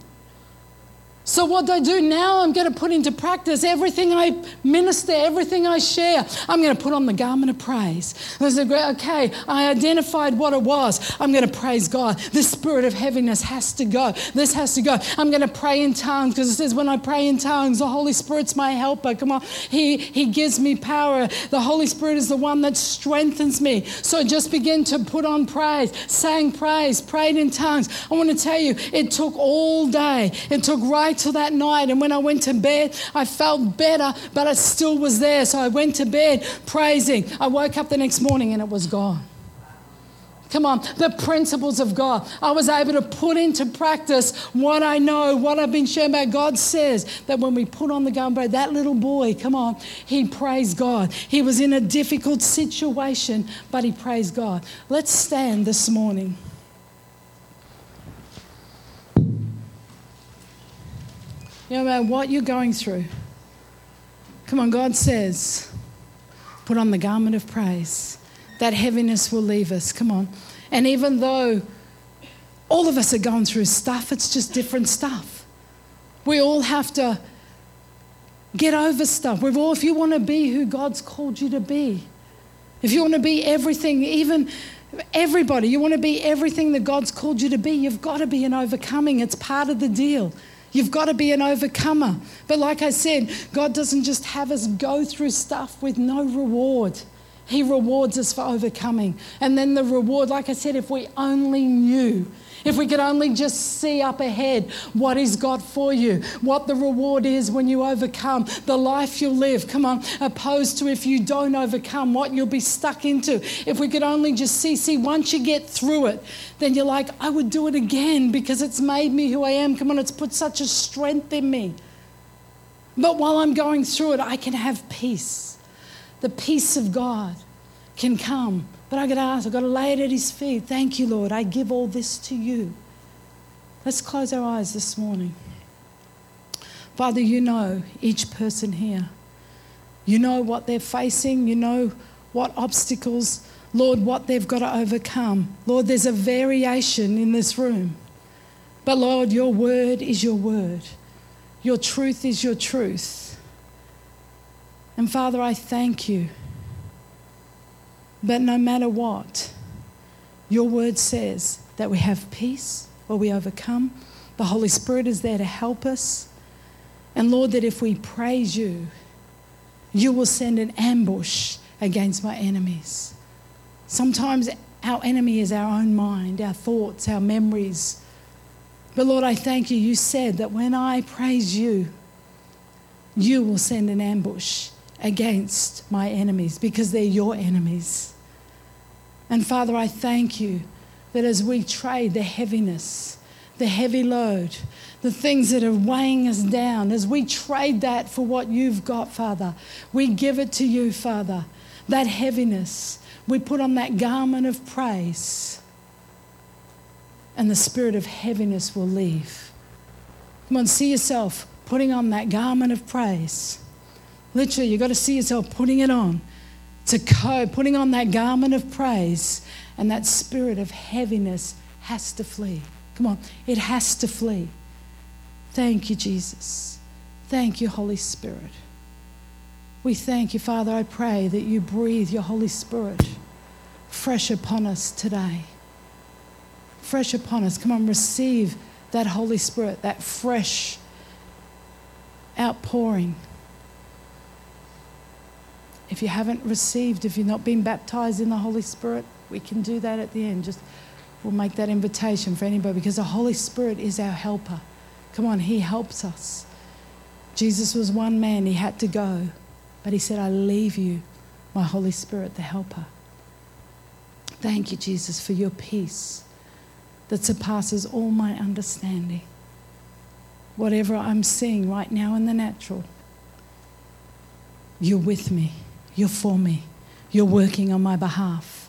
So, what do I do now? I'm going to put into practice everything I minister, everything I share. I'm going to put on the garment of praise. I said, okay, I identified what it was. I'm going to praise God. This spirit of heaviness has to go. This has to go. I'm going to pray in tongues because it says, when I pray in tongues, the Holy Spirit's my helper. Come on. He, he gives me power. The Holy Spirit is the one that strengthens me. So, just begin to put on praise, sang praise, prayed in tongues. I want to tell you, it took all day. It took right till that night. And when I went to bed, I felt better, but it still was there. So I went to bed praising. I woke up the next morning and it was gone. Come on, the principles of God. I was able to put into practice what I know, what I've been sharing about. God says that when we put on the gumbo, that little boy, come on, he praised God. He was in a difficult situation, but he praised God. Let's stand this morning. No matter what you're going through, come on, God says, put on the garment of praise. That heaviness will leave us. Come on. And even though all of us are going through stuff, it's just different stuff. We all have to get over stuff. We've all, if you want to be who God's called you to be, if you want to be everything, even everybody, you want to be everything that God's called you to be, you've got to be an overcoming. It's part of the deal. You've got to be an overcomer. But like I said, God doesn't just have us go through stuff with no reward. He rewards us for overcoming. And then the reward, like I said, if we only knew if we could only just see up ahead what He's got for you, what the reward is when you overcome, the life you'll live, come on, opposed to if you don't overcome, what you'll be stuck into. If we could only just see, see, once you get through it, then you're like, I would do it again because it's made me who I am. Come on, it's put such a strength in me. But while I'm going through it, I can have peace. The peace of God can come But I got to ask, I've got to lay it at His feet. Thank you, Lord. I give all this to you. Let's close our eyes this morning. Father, you know each person here. You know what they're facing. You know what obstacles, Lord, what they've got to overcome. Lord, there's a variation in this room. But Lord, your word is your word, your truth is your truth. And Father, I thank you. But no matter what, your word says that we have peace or we overcome. The Holy Spirit is there to help us. And Lord, that if we praise you, you will send an ambush against my enemies. Sometimes our enemy is our own mind, our thoughts, our memories. But Lord, I thank you. You said that when I praise you, you will send an ambush against my enemies because they're your enemies. And Father, I thank you that as we trade the heaviness, the heavy load, the things that are weighing us down, as we trade that for what you've got, Father, we give it to you, Father. That heaviness, we put on that garment of praise and the spirit of heaviness will leave. Come on, see yourself putting on that garment of praise. Literally, you've got to see yourself putting it on to cope, putting on that garment of praise, and that spirit of heaviness has to flee. Come on, it has to flee. Thank you, Jesus. Thank you, Holy Spirit. We thank you, Father. I pray that you breathe your Holy Spirit fresh upon us today fresh upon us. Come on, receive that Holy Spirit, that fresh outpouring. If you haven't received, if you've not been baptized in the Holy Spirit, we can do that at the end. Just we'll make that invitation for anybody because the Holy Spirit is our helper. Come on, He helps us. Jesus was one man, He had to go, but He said, I leave you my Holy Spirit, the helper. Thank you, Jesus, for your peace that surpasses all my understanding. Whatever I'm seeing right now in the natural, you're with me, you're for me, you're working on my behalf.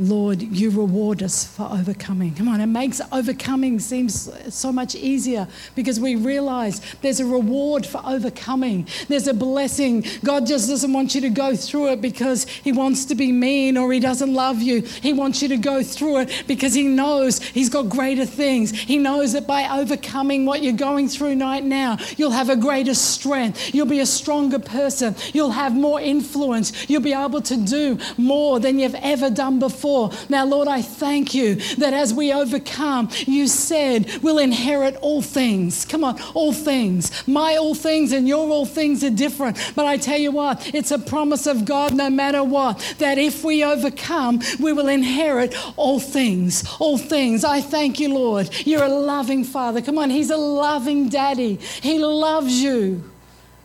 Lord, you reward us for overcoming. Come on, it makes overcoming seem so much easier because we realize there's a reward for overcoming. There's a blessing. God just doesn't want you to go through it because He wants to be mean or He doesn't love you. He wants you to go through it because He knows He's got greater things. He knows that by overcoming what you're going through right now, you'll have a greater strength. You'll be a stronger person. You'll have more influence. You'll be able to do more than you've ever done before before. Now, Lord, I thank you that as we overcome, you said we'll inherit all things. Come on, all things. My all things and your all things are different. But I tell you what, it's a promise of God no matter what, that if we overcome, we will inherit all things. All things. I thank you, Lord. You're a loving Father. Come on, He's a loving Daddy. He loves you.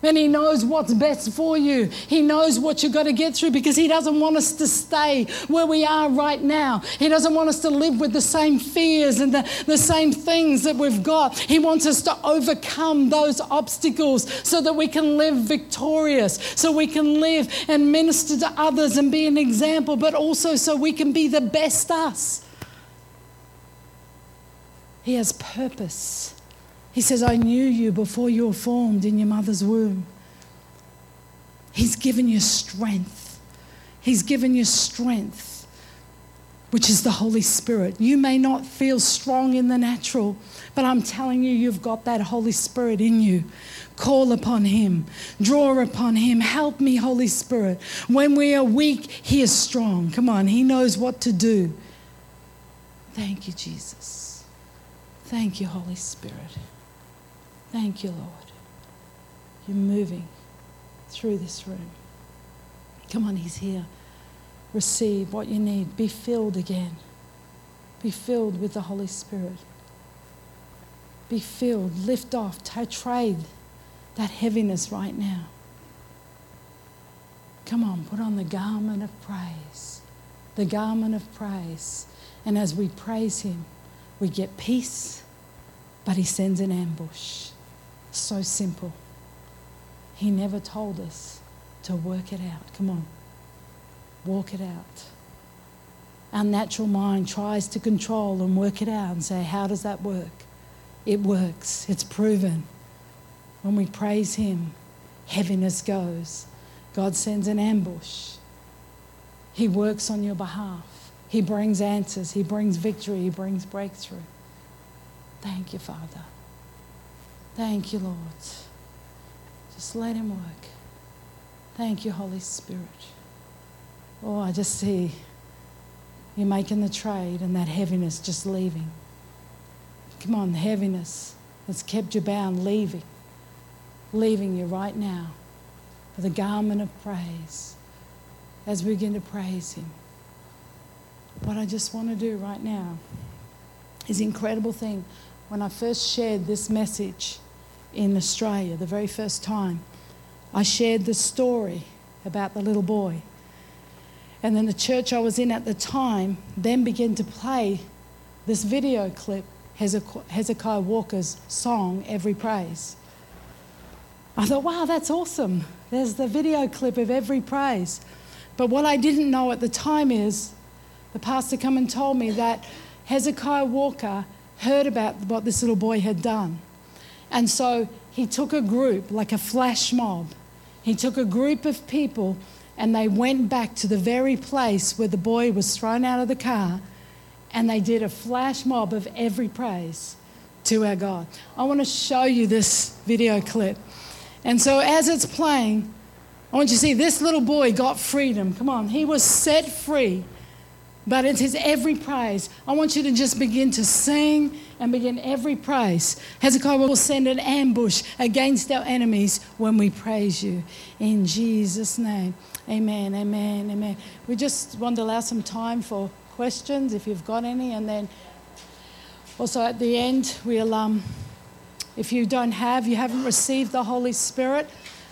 And He knows what's best for you. He knows what you've got to get through because He doesn't want us to stay where we are right now. He doesn't want us to live with the same fears and the, the same things that we've got. He wants us to overcome those obstacles so that we can live victorious, so we can live and minister to others and be an example, but also so we can be the best us. He has purpose. He says, I knew you before you were formed in your mother's womb. He's given you strength. He's given you strength, which is the Holy Spirit. You may not feel strong in the natural, but I'm telling you, you've got that Holy Spirit in you. Call upon Him, draw upon Him. Help me, Holy Spirit. When we are weak, He is strong. Come on, He knows what to do. Thank you, Jesus. Thank you, Holy Spirit. Thank you, Lord. You're moving through this room. Come on, He's here. Receive what you need. Be filled again. Be filled with the Holy Spirit. Be filled. Lift off. Trade that heaviness right now. Come on, put on the garment of praise. The garment of praise. And as we praise Him, we get peace, but He sends an ambush. So simple. He never told us to work it out. Come on, walk it out. our natural mind tries to control and work it out and say, How does that work? It works, it's proven. When we praise Him, heaviness goes. God sends an ambush. He works on your behalf. He brings answers. He brings victory. He brings breakthrough. Thank you, Father. Thank you, Lord. Just let Him work. Thank you, Holy Spirit. Oh, I just see you making the trade and that heaviness just leaving. Come on, the heaviness that's kept you bound, leaving. Leaving you right now for the garment of praise as we begin to praise Him. What I just want to do right now is incredible thing. When I first shared this message in Australia, the very first time, I shared the story about the little boy and then the church I was in at the time then began to play this video clip, Hezekiah Walker's song, Every Praise. I thought, wow, that's awesome. There's the video clip of Every Praise. But what I didn't know at the time is the pastor come and told me that Hezekiah Walker heard about what this little boy had done. And so he took a group, like a flash mob. He took a group of people and they went back to the very place where the boy was thrown out of the car and they did a flash mob of every praise to our God. I want to show you this video clip. And so as it's playing, I want you to see this little boy got freedom. Come on, he was set free. But it's his every praise. I want you to just begin to sing and begin every praise. Hezekiah will send an ambush against our enemies when we praise you. In Jesus' name. Amen, amen, amen. We just want to allow some time for questions if you've got any, and then also at the end, we'll, um, if you don't have, you haven't received the Holy Spirit,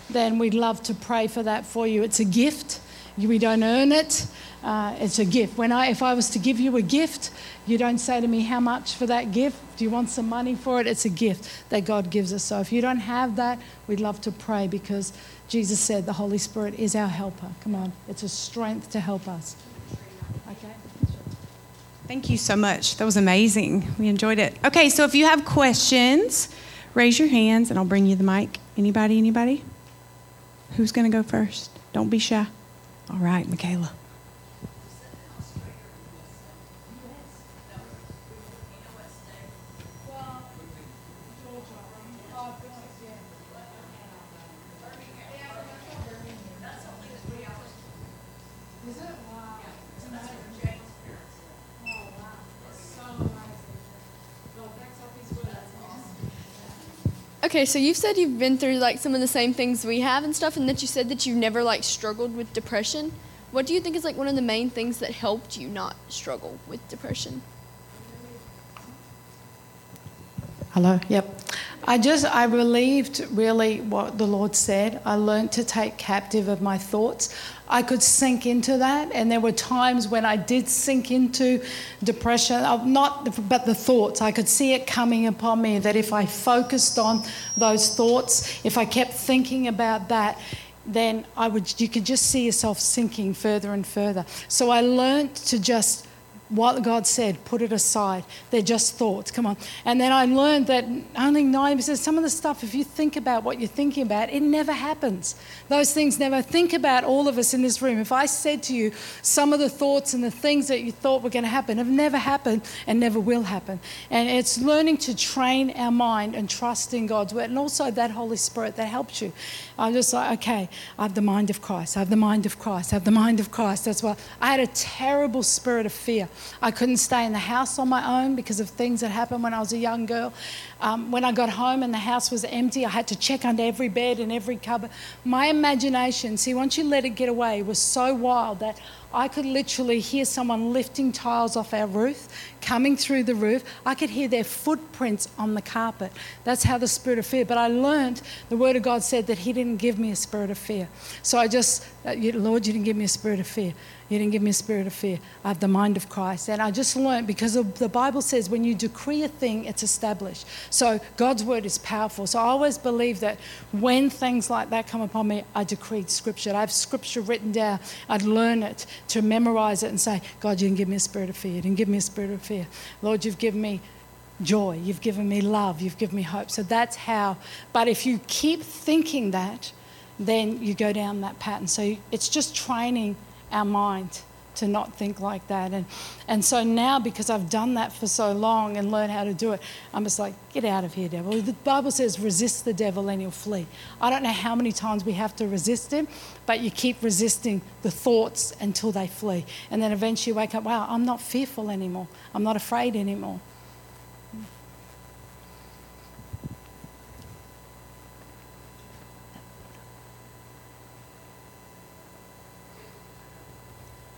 then we'd love to pray for that for you. It's a gift, we don't earn it. Uh, it's a gift. When I, if I was to give you a gift, you don't say to me, How much for that gift? Do you want some money for it? It's a gift that God gives us. So if you don't have that, we'd love to pray because Jesus said the Holy Spirit is our helper. Come on, it's a strength to help us. Okay? Thank you so much. That was amazing. We enjoyed it. Okay, so if you have questions, raise your hands and I'll bring you the mic. Anybody, anybody? Who's going to go first? Don't be shy. All right, Michaela. Okay, so you've said you've been through like some of the same things we have and stuff, and that you said that you've never like struggled with depression. What do you think is like one of the main things that helped you not struggle with depression? Hello. Yep. I just I believed really what the Lord said. I learned to take captive of my thoughts. I could sink into that, and there were times when I did sink into depression. Uh, not, but the thoughts. I could see it coming upon me. That if I focused on those thoughts, if I kept thinking about that, then I would. You could just see yourself sinking further and further. So I learned to just what God said, put it aside. They're just thoughts. Come on. And then I learned that only 90%, some of the stuff, if you think about what you're thinking about, it never happens. Those things never. Think about all of us in this room. If I said to you, some of the thoughts and the things that you thought were going to happen have never happened and never will happen. And it's learning to train our mind and trust in God's word and also that Holy Spirit that helps you. I'm just like, okay, I have the mind of Christ. I have the mind of Christ. I have the mind of Christ. That's why I had a terrible spirit of fear. I couldn't stay in the house on my own because of things that happened when I was a young girl. Um, when I got home and the house was empty, I had to check under every bed and every cupboard. My imagination, see, once you let it get away, was so wild that I could literally hear someone lifting tiles off our roof, coming through the roof. I could hear their footprints on the carpet. That's how the spirit of fear. But I learned the Word of God said that He didn't give me a spirit of fear. So I just, uh, Lord, you didn't give me a spirit of fear. You didn't give me a spirit of fear. I have the mind of Christ. And I just learned because the Bible says when you decree a thing, it's established. So God's word is powerful. So I always believe that when things like that come upon me, I decreed scripture. I have scripture written down. I'd learn it to memorize it and say, God, you didn't give me a spirit of fear. You didn't give me a spirit of fear. Lord, you've given me joy. You've given me love. You've given me hope. So that's how. But if you keep thinking that, then you go down that pattern. So it's just training our mind to not think like that. And, and so now, because I've done that for so long and learned how to do it, I'm just like, get out of here, devil. The Bible says, resist the devil and he'll flee. I don't know how many times we have to resist him, but you keep resisting the thoughts until they flee. And then eventually you wake up, wow, I'm not fearful anymore. I'm not afraid anymore.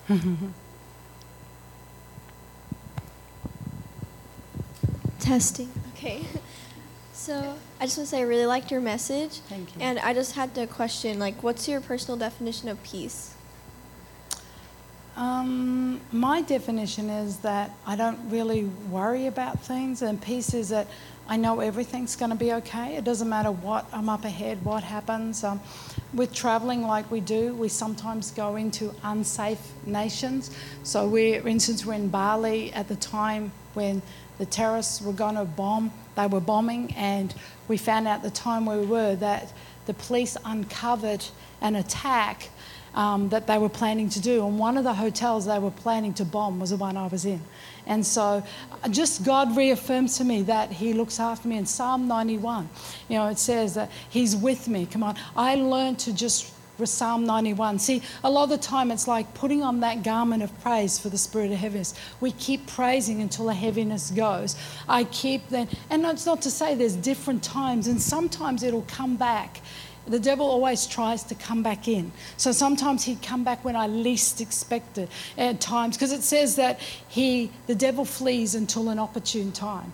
[LAUGHS] Testing. Okay. So I just want to say I really liked your message. Thank you. And I just had to question, like, what's your personal definition of peace? Um, my definition is that I don't really worry about things, and peace is that I know everything's going to be okay. It doesn't matter what I'm up ahead, what happens. Um, with traveling like we do, we sometimes go into unsafe nations. So, we, for instance, we're in Bali at the time when the terrorists were going to bomb, they were bombing, and we found out the time we were that the police uncovered an attack um, that they were planning to do. And one of the hotels they were planning to bomb was the one I was in. And so uh, just God reaffirms to me that He looks after me. In Psalm 91, you know, it says that He's with me. Come on. I learned to just Psalm 91. See, a lot of the time it's like putting on that garment of praise for the spirit of heaviness. We keep praising until the heaviness goes. I keep then, and that's not to say there's different times, and sometimes it'll come back the devil always tries to come back in. So sometimes he'd come back when I least expect it at times, because it says that he, the devil flees until an opportune time.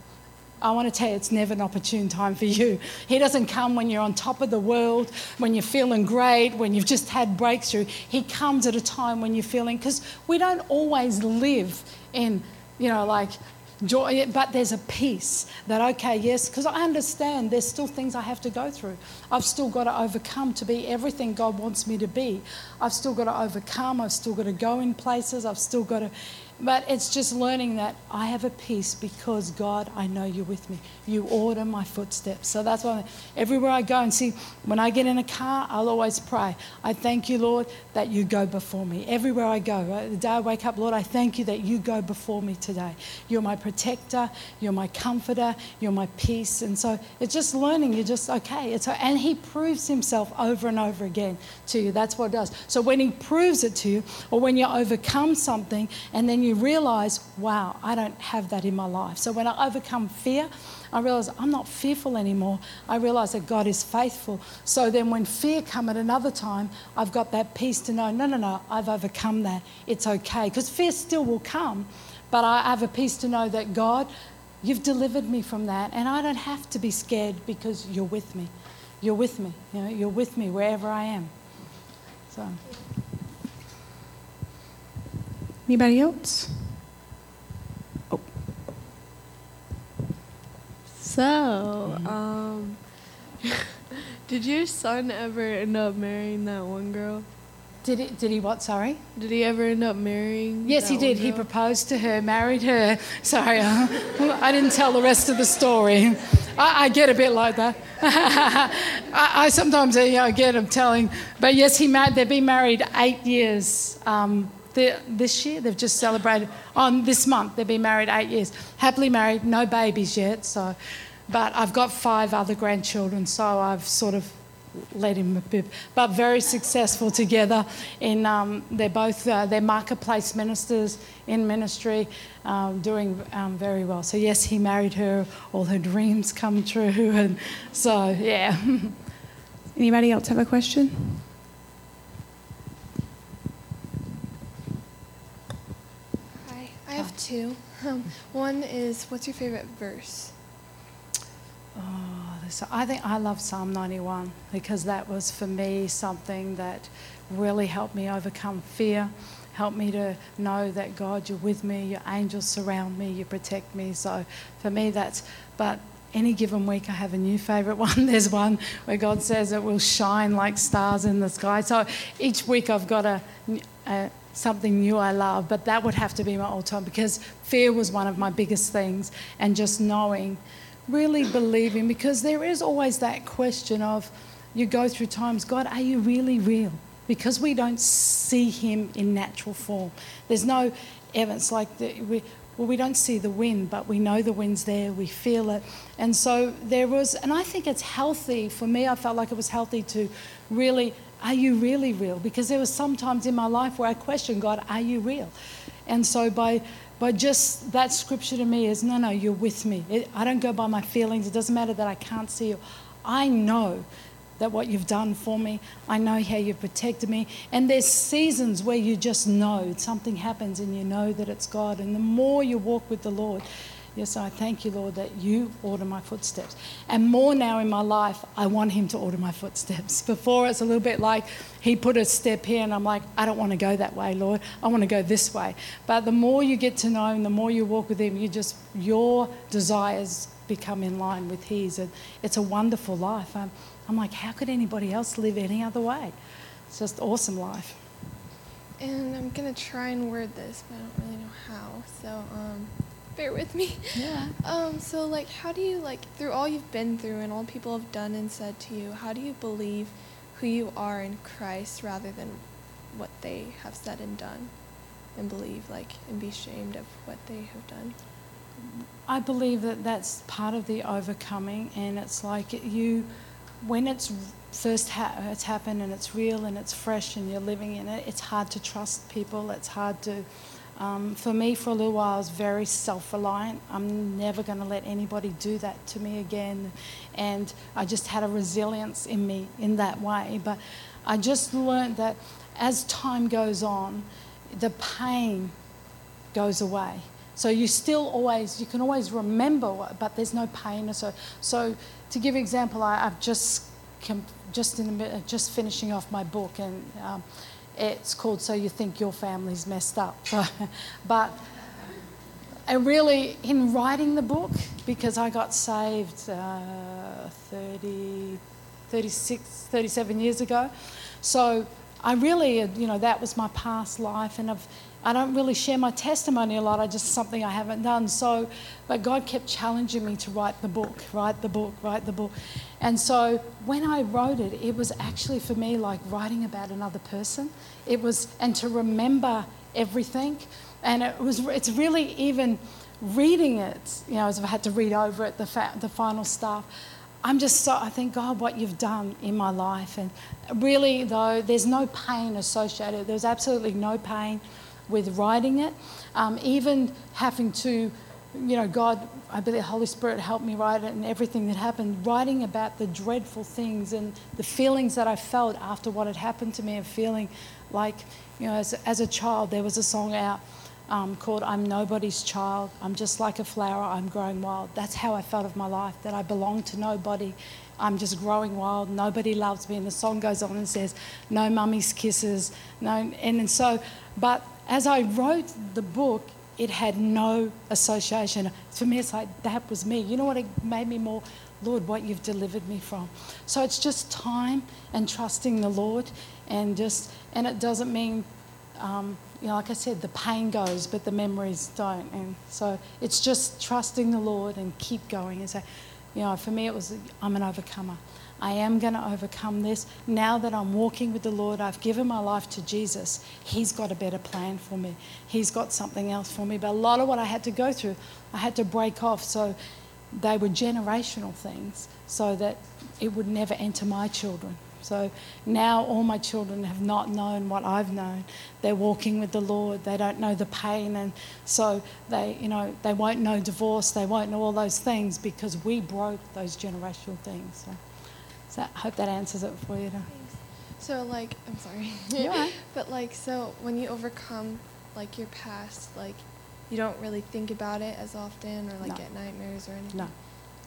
I want to tell you, it's never an opportune time for you. He doesn't come when you're on top of the world, when you're feeling great, when you've just had breakthrough. He comes at a time when you're feeling, because we don't always live in, you know, like joy, but there's a peace that, okay, yes, because I understand there's still things I have to go through. I've still got to overcome to be everything God wants me to be. I've still got to overcome. I've still got to go in places. I've still got to, but it's just learning that I have a peace because God, I know you're with me. You order my footsteps. So that's why everywhere I go and see, when I get in a car, I'll always pray. I thank you, Lord, that you go before me. Everywhere I go, right? the day I wake up, Lord, I thank you that you go before me today. You're my protector, you're my comforter, you're my peace. And so it's just learning. You're just, okay. It's, and He proves Himself over and over again to you. That's what it does. So when He proves it to you, or when you overcome something, and then you you realize, wow, I don't have that in my life. So when I overcome fear, I realize I'm not fearful anymore. I realize that God is faithful. So then when fear come at another time, I've got that peace to know, no, no, no, I've overcome that. It's okay. Because fear still will come, but I have a peace to know that God, you've delivered me from that, and I don't have to be scared because you're with me. You're with me. You know, you're with me wherever I am. So. Anybody else? Oh. So, um, [LAUGHS] did your son ever end up marrying that one girl? Did he, did he what, sorry? Did he ever end up marrying? Yes, he did. He proposed to her, married her. [LAUGHS] Sorry, uh, [LAUGHS] I didn't tell the rest of the story. I, I get a bit like that. I, I, sometimes uh, you know, get him telling, but yes, he married, they've been married eight years. Um, this year. They've just celebrated on this month. They've been married eight years, happily married, no babies yet. So, but I've got five other grandchildren, so I've sort of let him a bit, but very successful together. In um, they're both uh, they're marketplace ministers in ministry, um, doing um, very well. So yes, he married her. All her dreams come true, [LAUGHS] and so yeah. [LAUGHS] Anybody else have a question? Have two. Um, one is, what's your favorite verse? Oh, this, I think I love Psalm 91 because that was for me something that really helped me overcome fear, Help me to know that God, you're with me, your angels surround me, you protect me. So for me, that's, but any given week I have a new favourite [LAUGHS] one. There's one where God says it will shine like stars in the sky. So each week I've got a, a something new I love, but that would have to be my all time because fear was one of my biggest things, and just knowing, really believing, because there is always that question of you go through times, God, are you really real? Because we don't see Him in natural form. There's no evidence like we, well, we don't see the wind, but we know the wind's there, we feel it. And so there was, and I think it's healthy, for me, I felt like it was healthy to really, are you really real? Because there was some times in my life where I questioned God, are you real? And so by, by just that scripture to me is, no, no, you're with me. It, I don't go by my feelings. It doesn't matter that I can't see you. I know that what you've done for me. I know how you've protected me. And there's seasons where you just know something happens and you know that it's God. And the more you walk with the Lord, yes, I thank you, Lord, that you order my footsteps. And more now in my life, I want Him to order my footsteps. Before, it's a little bit like He put a step here, and I'm like, I don't want to go that way, Lord. I want to go this way. But the more you get to know Him, the more you walk with Him, you just, your desires become in line with His. And it's a wonderful life. Um, I'm like, how could anybody else live any other way? It's just awesome life. And I'm gonna try and word this, but I don't really know how. So um, bear with me. Yeah. Um, so like, how do you like through all you've been through and all people have done and said to you? How do you believe who you are in Christ rather than what they have said and done, and believe like and be ashamed of what they have done? I believe that that's part of the overcoming, and it's like you, when it's first ha- it's happened and it's real and it's fresh and you're living in it, it's hard to trust people. It's hard to. Um, for me, for a little while, I was very self-reliant. I'm never going to let anybody do that to me again, and I just had a resilience in me in that way. But I just learned that as time goes on, the pain goes away. So you still always, you can always remember, but there's no pain. So, so to give an example, I, I've just, just in just finishing off my book, and um, it's called "So You Think Your Family's Messed Up." [LAUGHS] But really, in writing the book, because I got saved uh, 30, 36, 37 years ago, so I really, you know, that was my past life, and I've, I don't really share my testimony a lot. I just something I haven't done. So, but God kept challenging me to write the book, write the book, write the book, and so when I wrote it, it was actually for me like writing about another person. It was, and to remember everything, and it was. It's really even reading it. You know, as I've had to read over it, the fa- the final stuff. I'm just so, I thank God what you've done in my life. And really, though, there's no pain associated. There's absolutely no pain with writing it. Um, even having to, you know, God, I believe the Holy Spirit helped me write it and everything that happened, writing about the dreadful things and the feelings that I felt after what had happened to me and feeling like, you know, as, as a child, there was a song out um, called I'm Nobody's Child. I'm just like a flower, I'm growing wild. That's how I felt of my life, that I belong to nobody. I'm just growing wild. Nobody loves me. And the song goes on and says, No mummy's kisses. No, and, and so, but as I wrote the book, it had no association. For me, it's like, that was me. You know what it made me more? Lord, what you've delivered me from. So it's just time and trusting the Lord, and just, and it doesn't mean um, you know, like I said, the pain goes, but the memories don't. And so it's just trusting the Lord and keep going. And say, you know, for me, it was, I'm an overcomer. I am going to overcome this. Now that I'm walking with the Lord, I've given my life to Jesus. He's got a better plan for me. He's got something else for me. But a lot of what I had to go through, I had to break off. So they were generational things so that it would never enter my children. So now all my children have not known what I've known. They're walking with the Lord. They don't know the pain, and so they, you know, they won't know divorce. They won't know all those things because we broke those generational things. So, so I hope that answers it for you. To, So like, I'm sorry. You're [LAUGHS] but like, so when you overcome like your past, like you don't really think about it as often or like No. get nightmares or anything. no,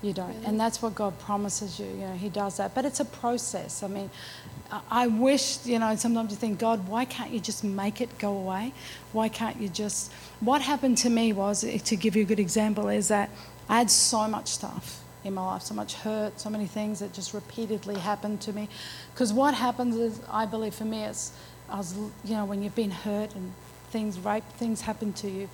You don't. Really? And that's what God promises you. You know, He does that. But it's a process. I mean, I- wish, you know, sometimes you think, God, why can't you just make it go away? Why can't you just. What happened to me was, to give you a good example, is that I had so much stuff in my life, so much hurt, so many things that just repeatedly happened to me. Because what happens is, I believe for me, it's, I was, you know, when you've been hurt and things, rape, things happen to you,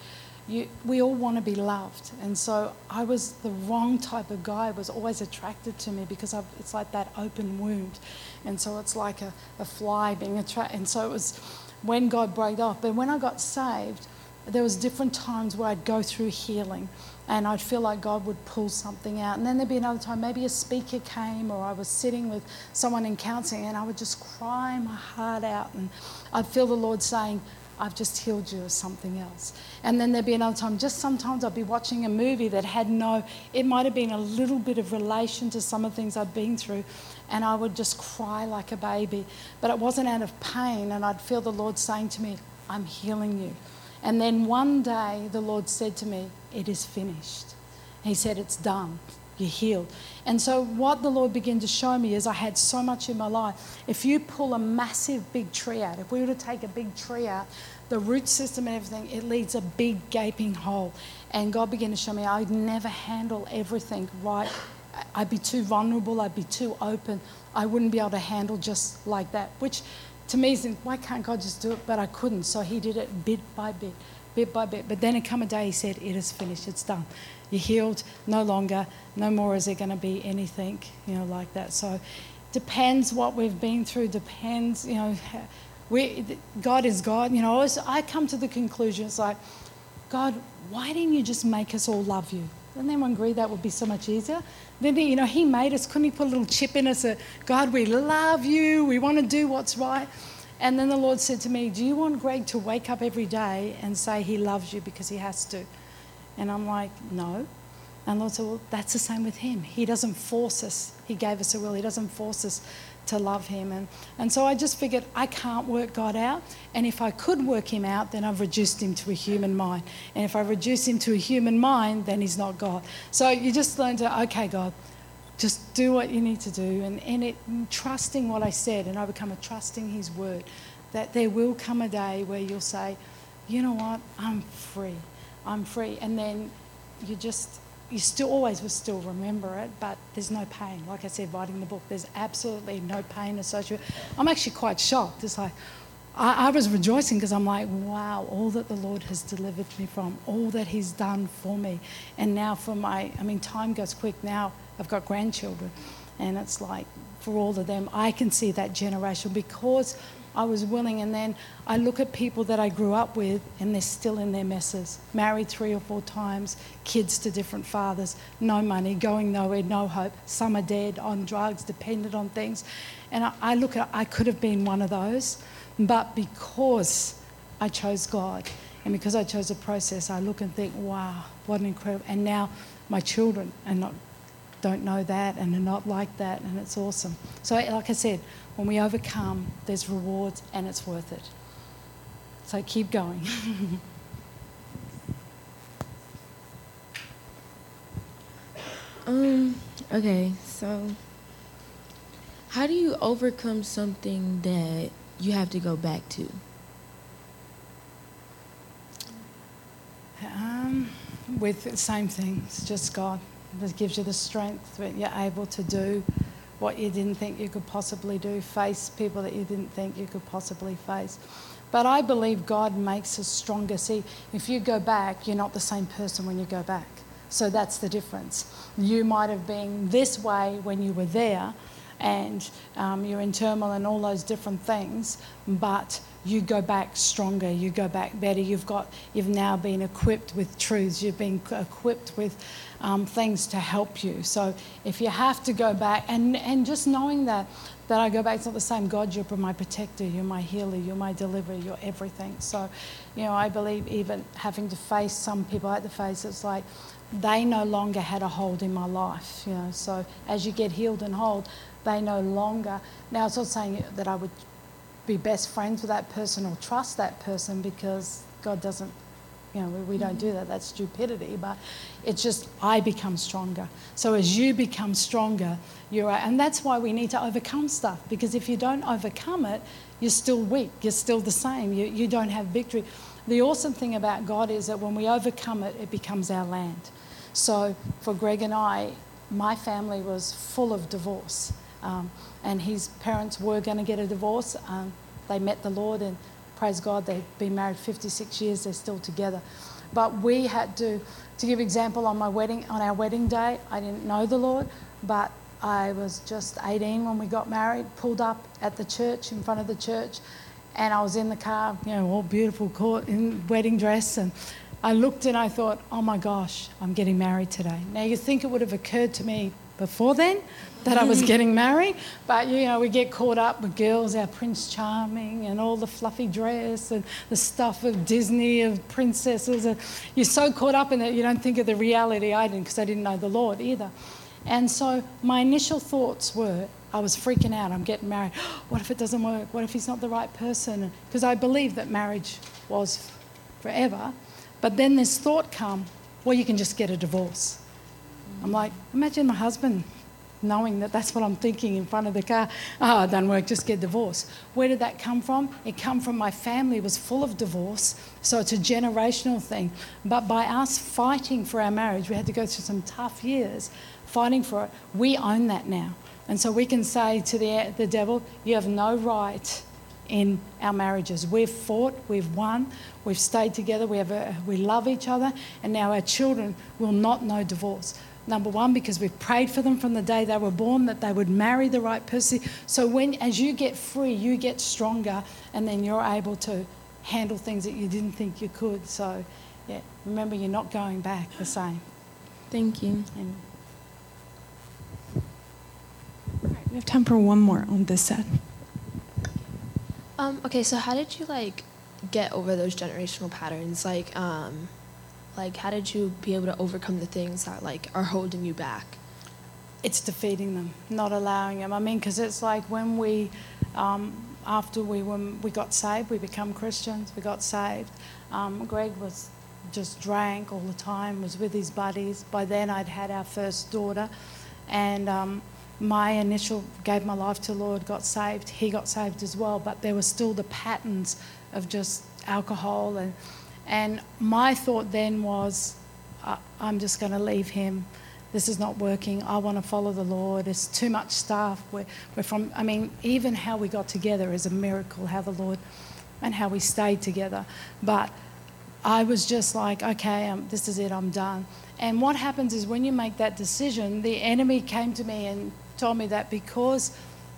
you, we all want to be loved. And so I was the wrong type of guy, was always attracted to me because I've, it's like that open wound. And so it's like a, a fly being attracted. And so it was when God broke off. But when I got saved, there was different times where I'd go through healing and I'd feel like God would pull something out. And then there'd be another time, maybe a speaker came or I was sitting with someone in counseling and I would just cry my heart out and I'd feel the Lord saying, I've just healed you of something else. And then there'd be another time, just sometimes I'd be watching a movie that had no, it might have been a little bit of relation to some of the things I'd been through, and I would just cry like a baby. But it wasn't out of pain, and I'd feel the Lord saying to me, I'm healing you. And then one day the Lord said to me, It is finished. He said, It's done. You're healed. And so, what the Lord began to show me is I had so much in my life. If you pull a massive big tree out, if we were to take a big tree out, the root system and everything, it leaves a big gaping hole. And God began to show me I'd never handle everything right. I'd be too vulnerable, I'd be too open. I wouldn't be able to handle just like that, which to me is why can't God just do it? But I couldn't. So He did it bit by bit, bit by bit. But then it come a day He said, It is finished, it's done. You're healed, no longer, no more is there going to be anything, you know, like that. So depends what we've been through, depends, you know, we, God is God. You know, I, I come to the conclusion, it's like, God, why didn't you just make us all love you? Doesn't anyone agree that would be so much easier? Then, you know, He made us. Couldn't He put a little chip in us that, God, we love you. We want to do what's right. And then the Lord said to me, Do you want Greg to wake up every day and say he loves you because he has to? And I'm like, No. And the Lord said, Well, that's the same with Him. He doesn't force us. He gave us a will. He doesn't force us to love him. And, and so I just figured I can't work God out. And if I could work him out, then I've reduced him to a human mind. And if I reduce him to a human mind, then he's not God. So you just learn to, okay, God, just do what you need to do. And, and it, trusting what I said, and I become a trusting his word, that there will come a day where you'll say, you know what, I'm free. I'm free. And then you just you still always will still remember it, but there's no pain. Like I said, writing the book, there's absolutely no pain associated. I'm actually quite shocked. It's like I, I was rejoicing because I'm like, wow, all that the Lord has delivered me from, all that He's done for me, and now for my. I mean, time goes quick. Now I've got grandchildren, and it's like for all of them, I can see that generation because I was willing. And then I look at people that I grew up with, and they're still in their messes. Married three or four times, kids to different fathers, no money, going nowhere, no hope. Some are dead, on drugs, dependent on things. And I, I look at, I could have been one of those, but because I chose God and because I chose a process, I look and think, wow, what an incredible. And now my children are not don't know that and are not like that, and it's awesome. So, like I said, when we overcome, there's rewards and it's worth it. So, keep going. [LAUGHS] um, okay, so how do you overcome something that you have to go back to? Um, with the same thing, it's just God. It gives you the strength when you're able to do what you didn't think you could possibly do, face people that you didn't think you could possibly face. But I believe God makes us stronger. See, if you go back, you're not the same person when you go back. So that's the difference. You might have been this way when you were there, and um, you're in turmoil and all those different things, but you go back stronger, you go back better. You've got, you've now been equipped with truths. You've been equipped with um, things to help you. So if you have to go back, and, and just knowing that, that I go back, it's not the same. God, you're my protector, you're my healer, you're my deliverer, you're everything. So, you know, I believe even having to face some people I had to face, it's like they no longer had a hold in my life, you know. So as you get healed and whole, they no longer. Now, it's not saying that I would be best friends with that person or trust that person because God doesn't You know, we, we don't do that. That's stupidity. But it's just I become stronger. So as you become stronger, you're and that's why we need to overcome stuff. Because if you don't overcome it, you're still weak. You're still the same. You, you don't have victory. The awesome thing about God is that when we overcome it, it becomes our land. So for Greg and I, my family was full of divorce. Um, and his parents were going to get a divorce. Um, they met the Lord, and praise God, they've been married 56 years. They're still together. But we had to, to give example on my wedding, on our wedding day. I didn't know the Lord, but I was just 18 when we got married. Pulled up at the church in front of the church, and I was in the car, you know, all beautiful court in wedding dress, and I looked and I thought, oh my gosh, I'm getting married today. Now you think it would have occurred to me before then that I was mm. getting married, but you know, we get caught up with girls, our Prince Charming, and all the fluffy dress and the stuff of Disney, of princesses. And you're so caught up in it, you don't think of the reality. I didn't, because I didn't know the Lord either. And so my initial thoughts were, I was freaking out. I'm getting married. [GASPS] What if it doesn't work? What if he's not the right person? Because I believed that marriage was forever. But then this thought come, well, you can just get a divorce. I'm like, imagine my husband knowing that that's what I'm thinking in front of the car. Ah, oh, doesn't work, just get divorced. Where did that come from? It come from my family was full of divorce, so it's a generational thing. But by us fighting for our marriage, we had to go through some tough years fighting for it. We own that now. And so we can say to the, the devil, you have no right in our marriages. We've fought, we've won, we've stayed together, we, have a, we love each other, and now our children will not know divorce. Number one, because we've prayed for them from the day they were born that they would marry the right person. So when, as you get free, you get stronger, and then you're able to handle things that you didn't think you could. So, yeah, remember you're not going back the same. Thank you. And we have time for one more on this side. Um, okay, so how did you like get over those generational patterns? Like, um, like how did you be able to overcome the things that like are holding you back? It's defeating them, not allowing them. I mean, because it's like when we, um, after we when we got saved, we become Christians. We got saved. Um, Greg was just drank all the time, was with his buddies. By then, I'd had our first daughter, and um, my initial gave my life to the Lord, got saved. He got saved as well, but there were still the patterns of just alcohol and and my thought then was, I'm just going to leave him. This is not working. I want to follow the Lord. It's too much stuff. We're, we're from. I mean, even how we got together is a miracle. How the Lord, and how we stayed together. But I was just like, okay, um, this is it. I'm done. And what happens is when you make that decision, the enemy came to me and told me that because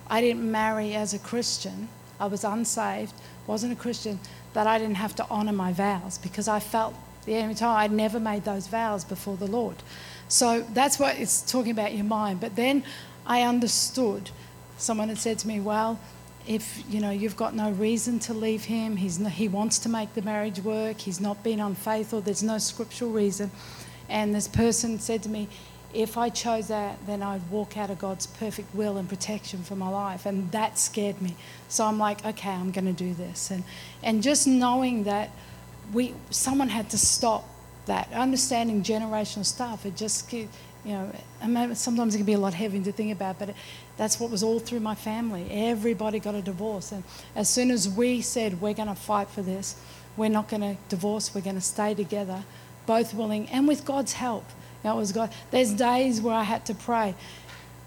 I didn't marry as a Christian, I was unsaved, wasn't a Christian, that I didn't have to honour my vows because I felt the enemy time I'd never made those vows before the Lord. So that's what it's talking about your mind. But then I understood. Someone had said to me, "Well, if you know you've got no reason to leave him, he's no, he wants to make the marriage work. He's not been unfaithful. There's no scriptural reason." And this person said to me, if I chose that, then I'd walk out of God's perfect will and protection for my life. And that scared me. So I'm like, okay, I'm going to do this. And, and just knowing that we, someone had to stop that, understanding generational stuff, it just, you know, I mean, sometimes it can be a lot heavy to think about, but it, that's what was all through my family. Everybody got a divorce. And as soon as we said, we're going to fight for this, we're not going to divorce, we're going to stay together, both willing, and with God's help that was God. There's days where I had to pray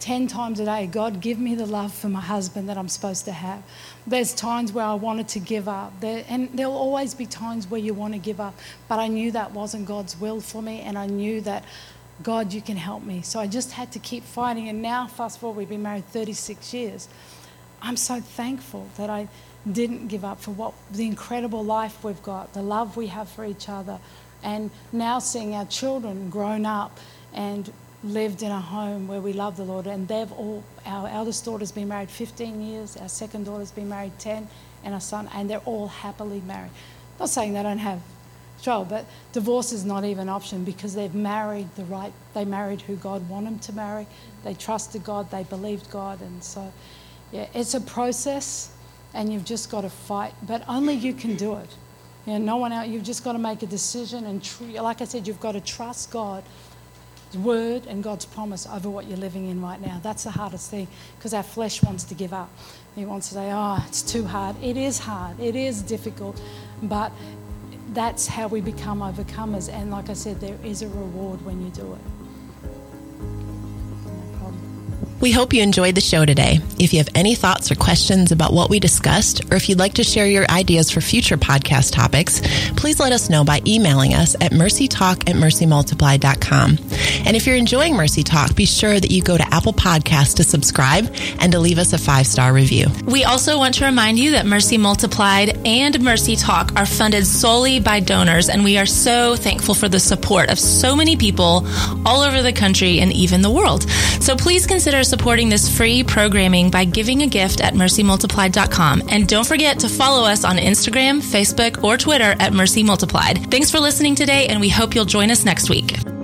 10 times a day God, give me the love for my husband that I'm supposed to have. There's times where I wanted to give up. There, and there'll always be times where you want to give up. But I knew that wasn't God's will for me. And I knew that, God, you can help me. So I just had to keep fighting. And now, fast forward, we've been married 36 years. I'm so thankful that I didn't give up for what the incredible life we've got, the love we have for each other, and now seeing our children grown up and lived in a home where we love the Lord, and they've all, our eldest daughter's been married 15 years, our second daughter's been married 10, and our son, and they're all happily married. Not saying they don't have trouble, but divorce is not even an option because they've married the right, they married who God wanted them to marry. They trusted God, they believed God, and so, yeah, it's a process, and you've just got to fight, but only you can do it. You know, no one out. You've just got to make a decision, and tr- like I said, you've got to trust God's word and God's promise over what you're living in right now. That's the hardest thing because our flesh wants to give up. He wants to say, "Oh, it's too hard." It is hard. It is difficult, but that's how we become overcomers. And like I said, there is a reward when you do it. We hope you enjoyed the show today. If you have any thoughts or questions about what we discussed, or if you'd like to share your ideas for future podcast topics, please let us know by emailing us at mercytalk at mercymultiplied.com. And if you're enjoying Mercy Talk, be sure that you go to Apple Podcasts to subscribe and to leave us a five star review. We also want to remind you that Mercy Multiplied and Mercy Talk are funded solely by donors, and we are so thankful for the support of so many people all over the country and even the world. So please supporting this free programming by giving a gift at mercymultiplied.com. And don't forget to follow us on Instagram, Facebook, or Twitter at Mercy Multiplied. Thanks for listening today, and we hope you'll join us next week.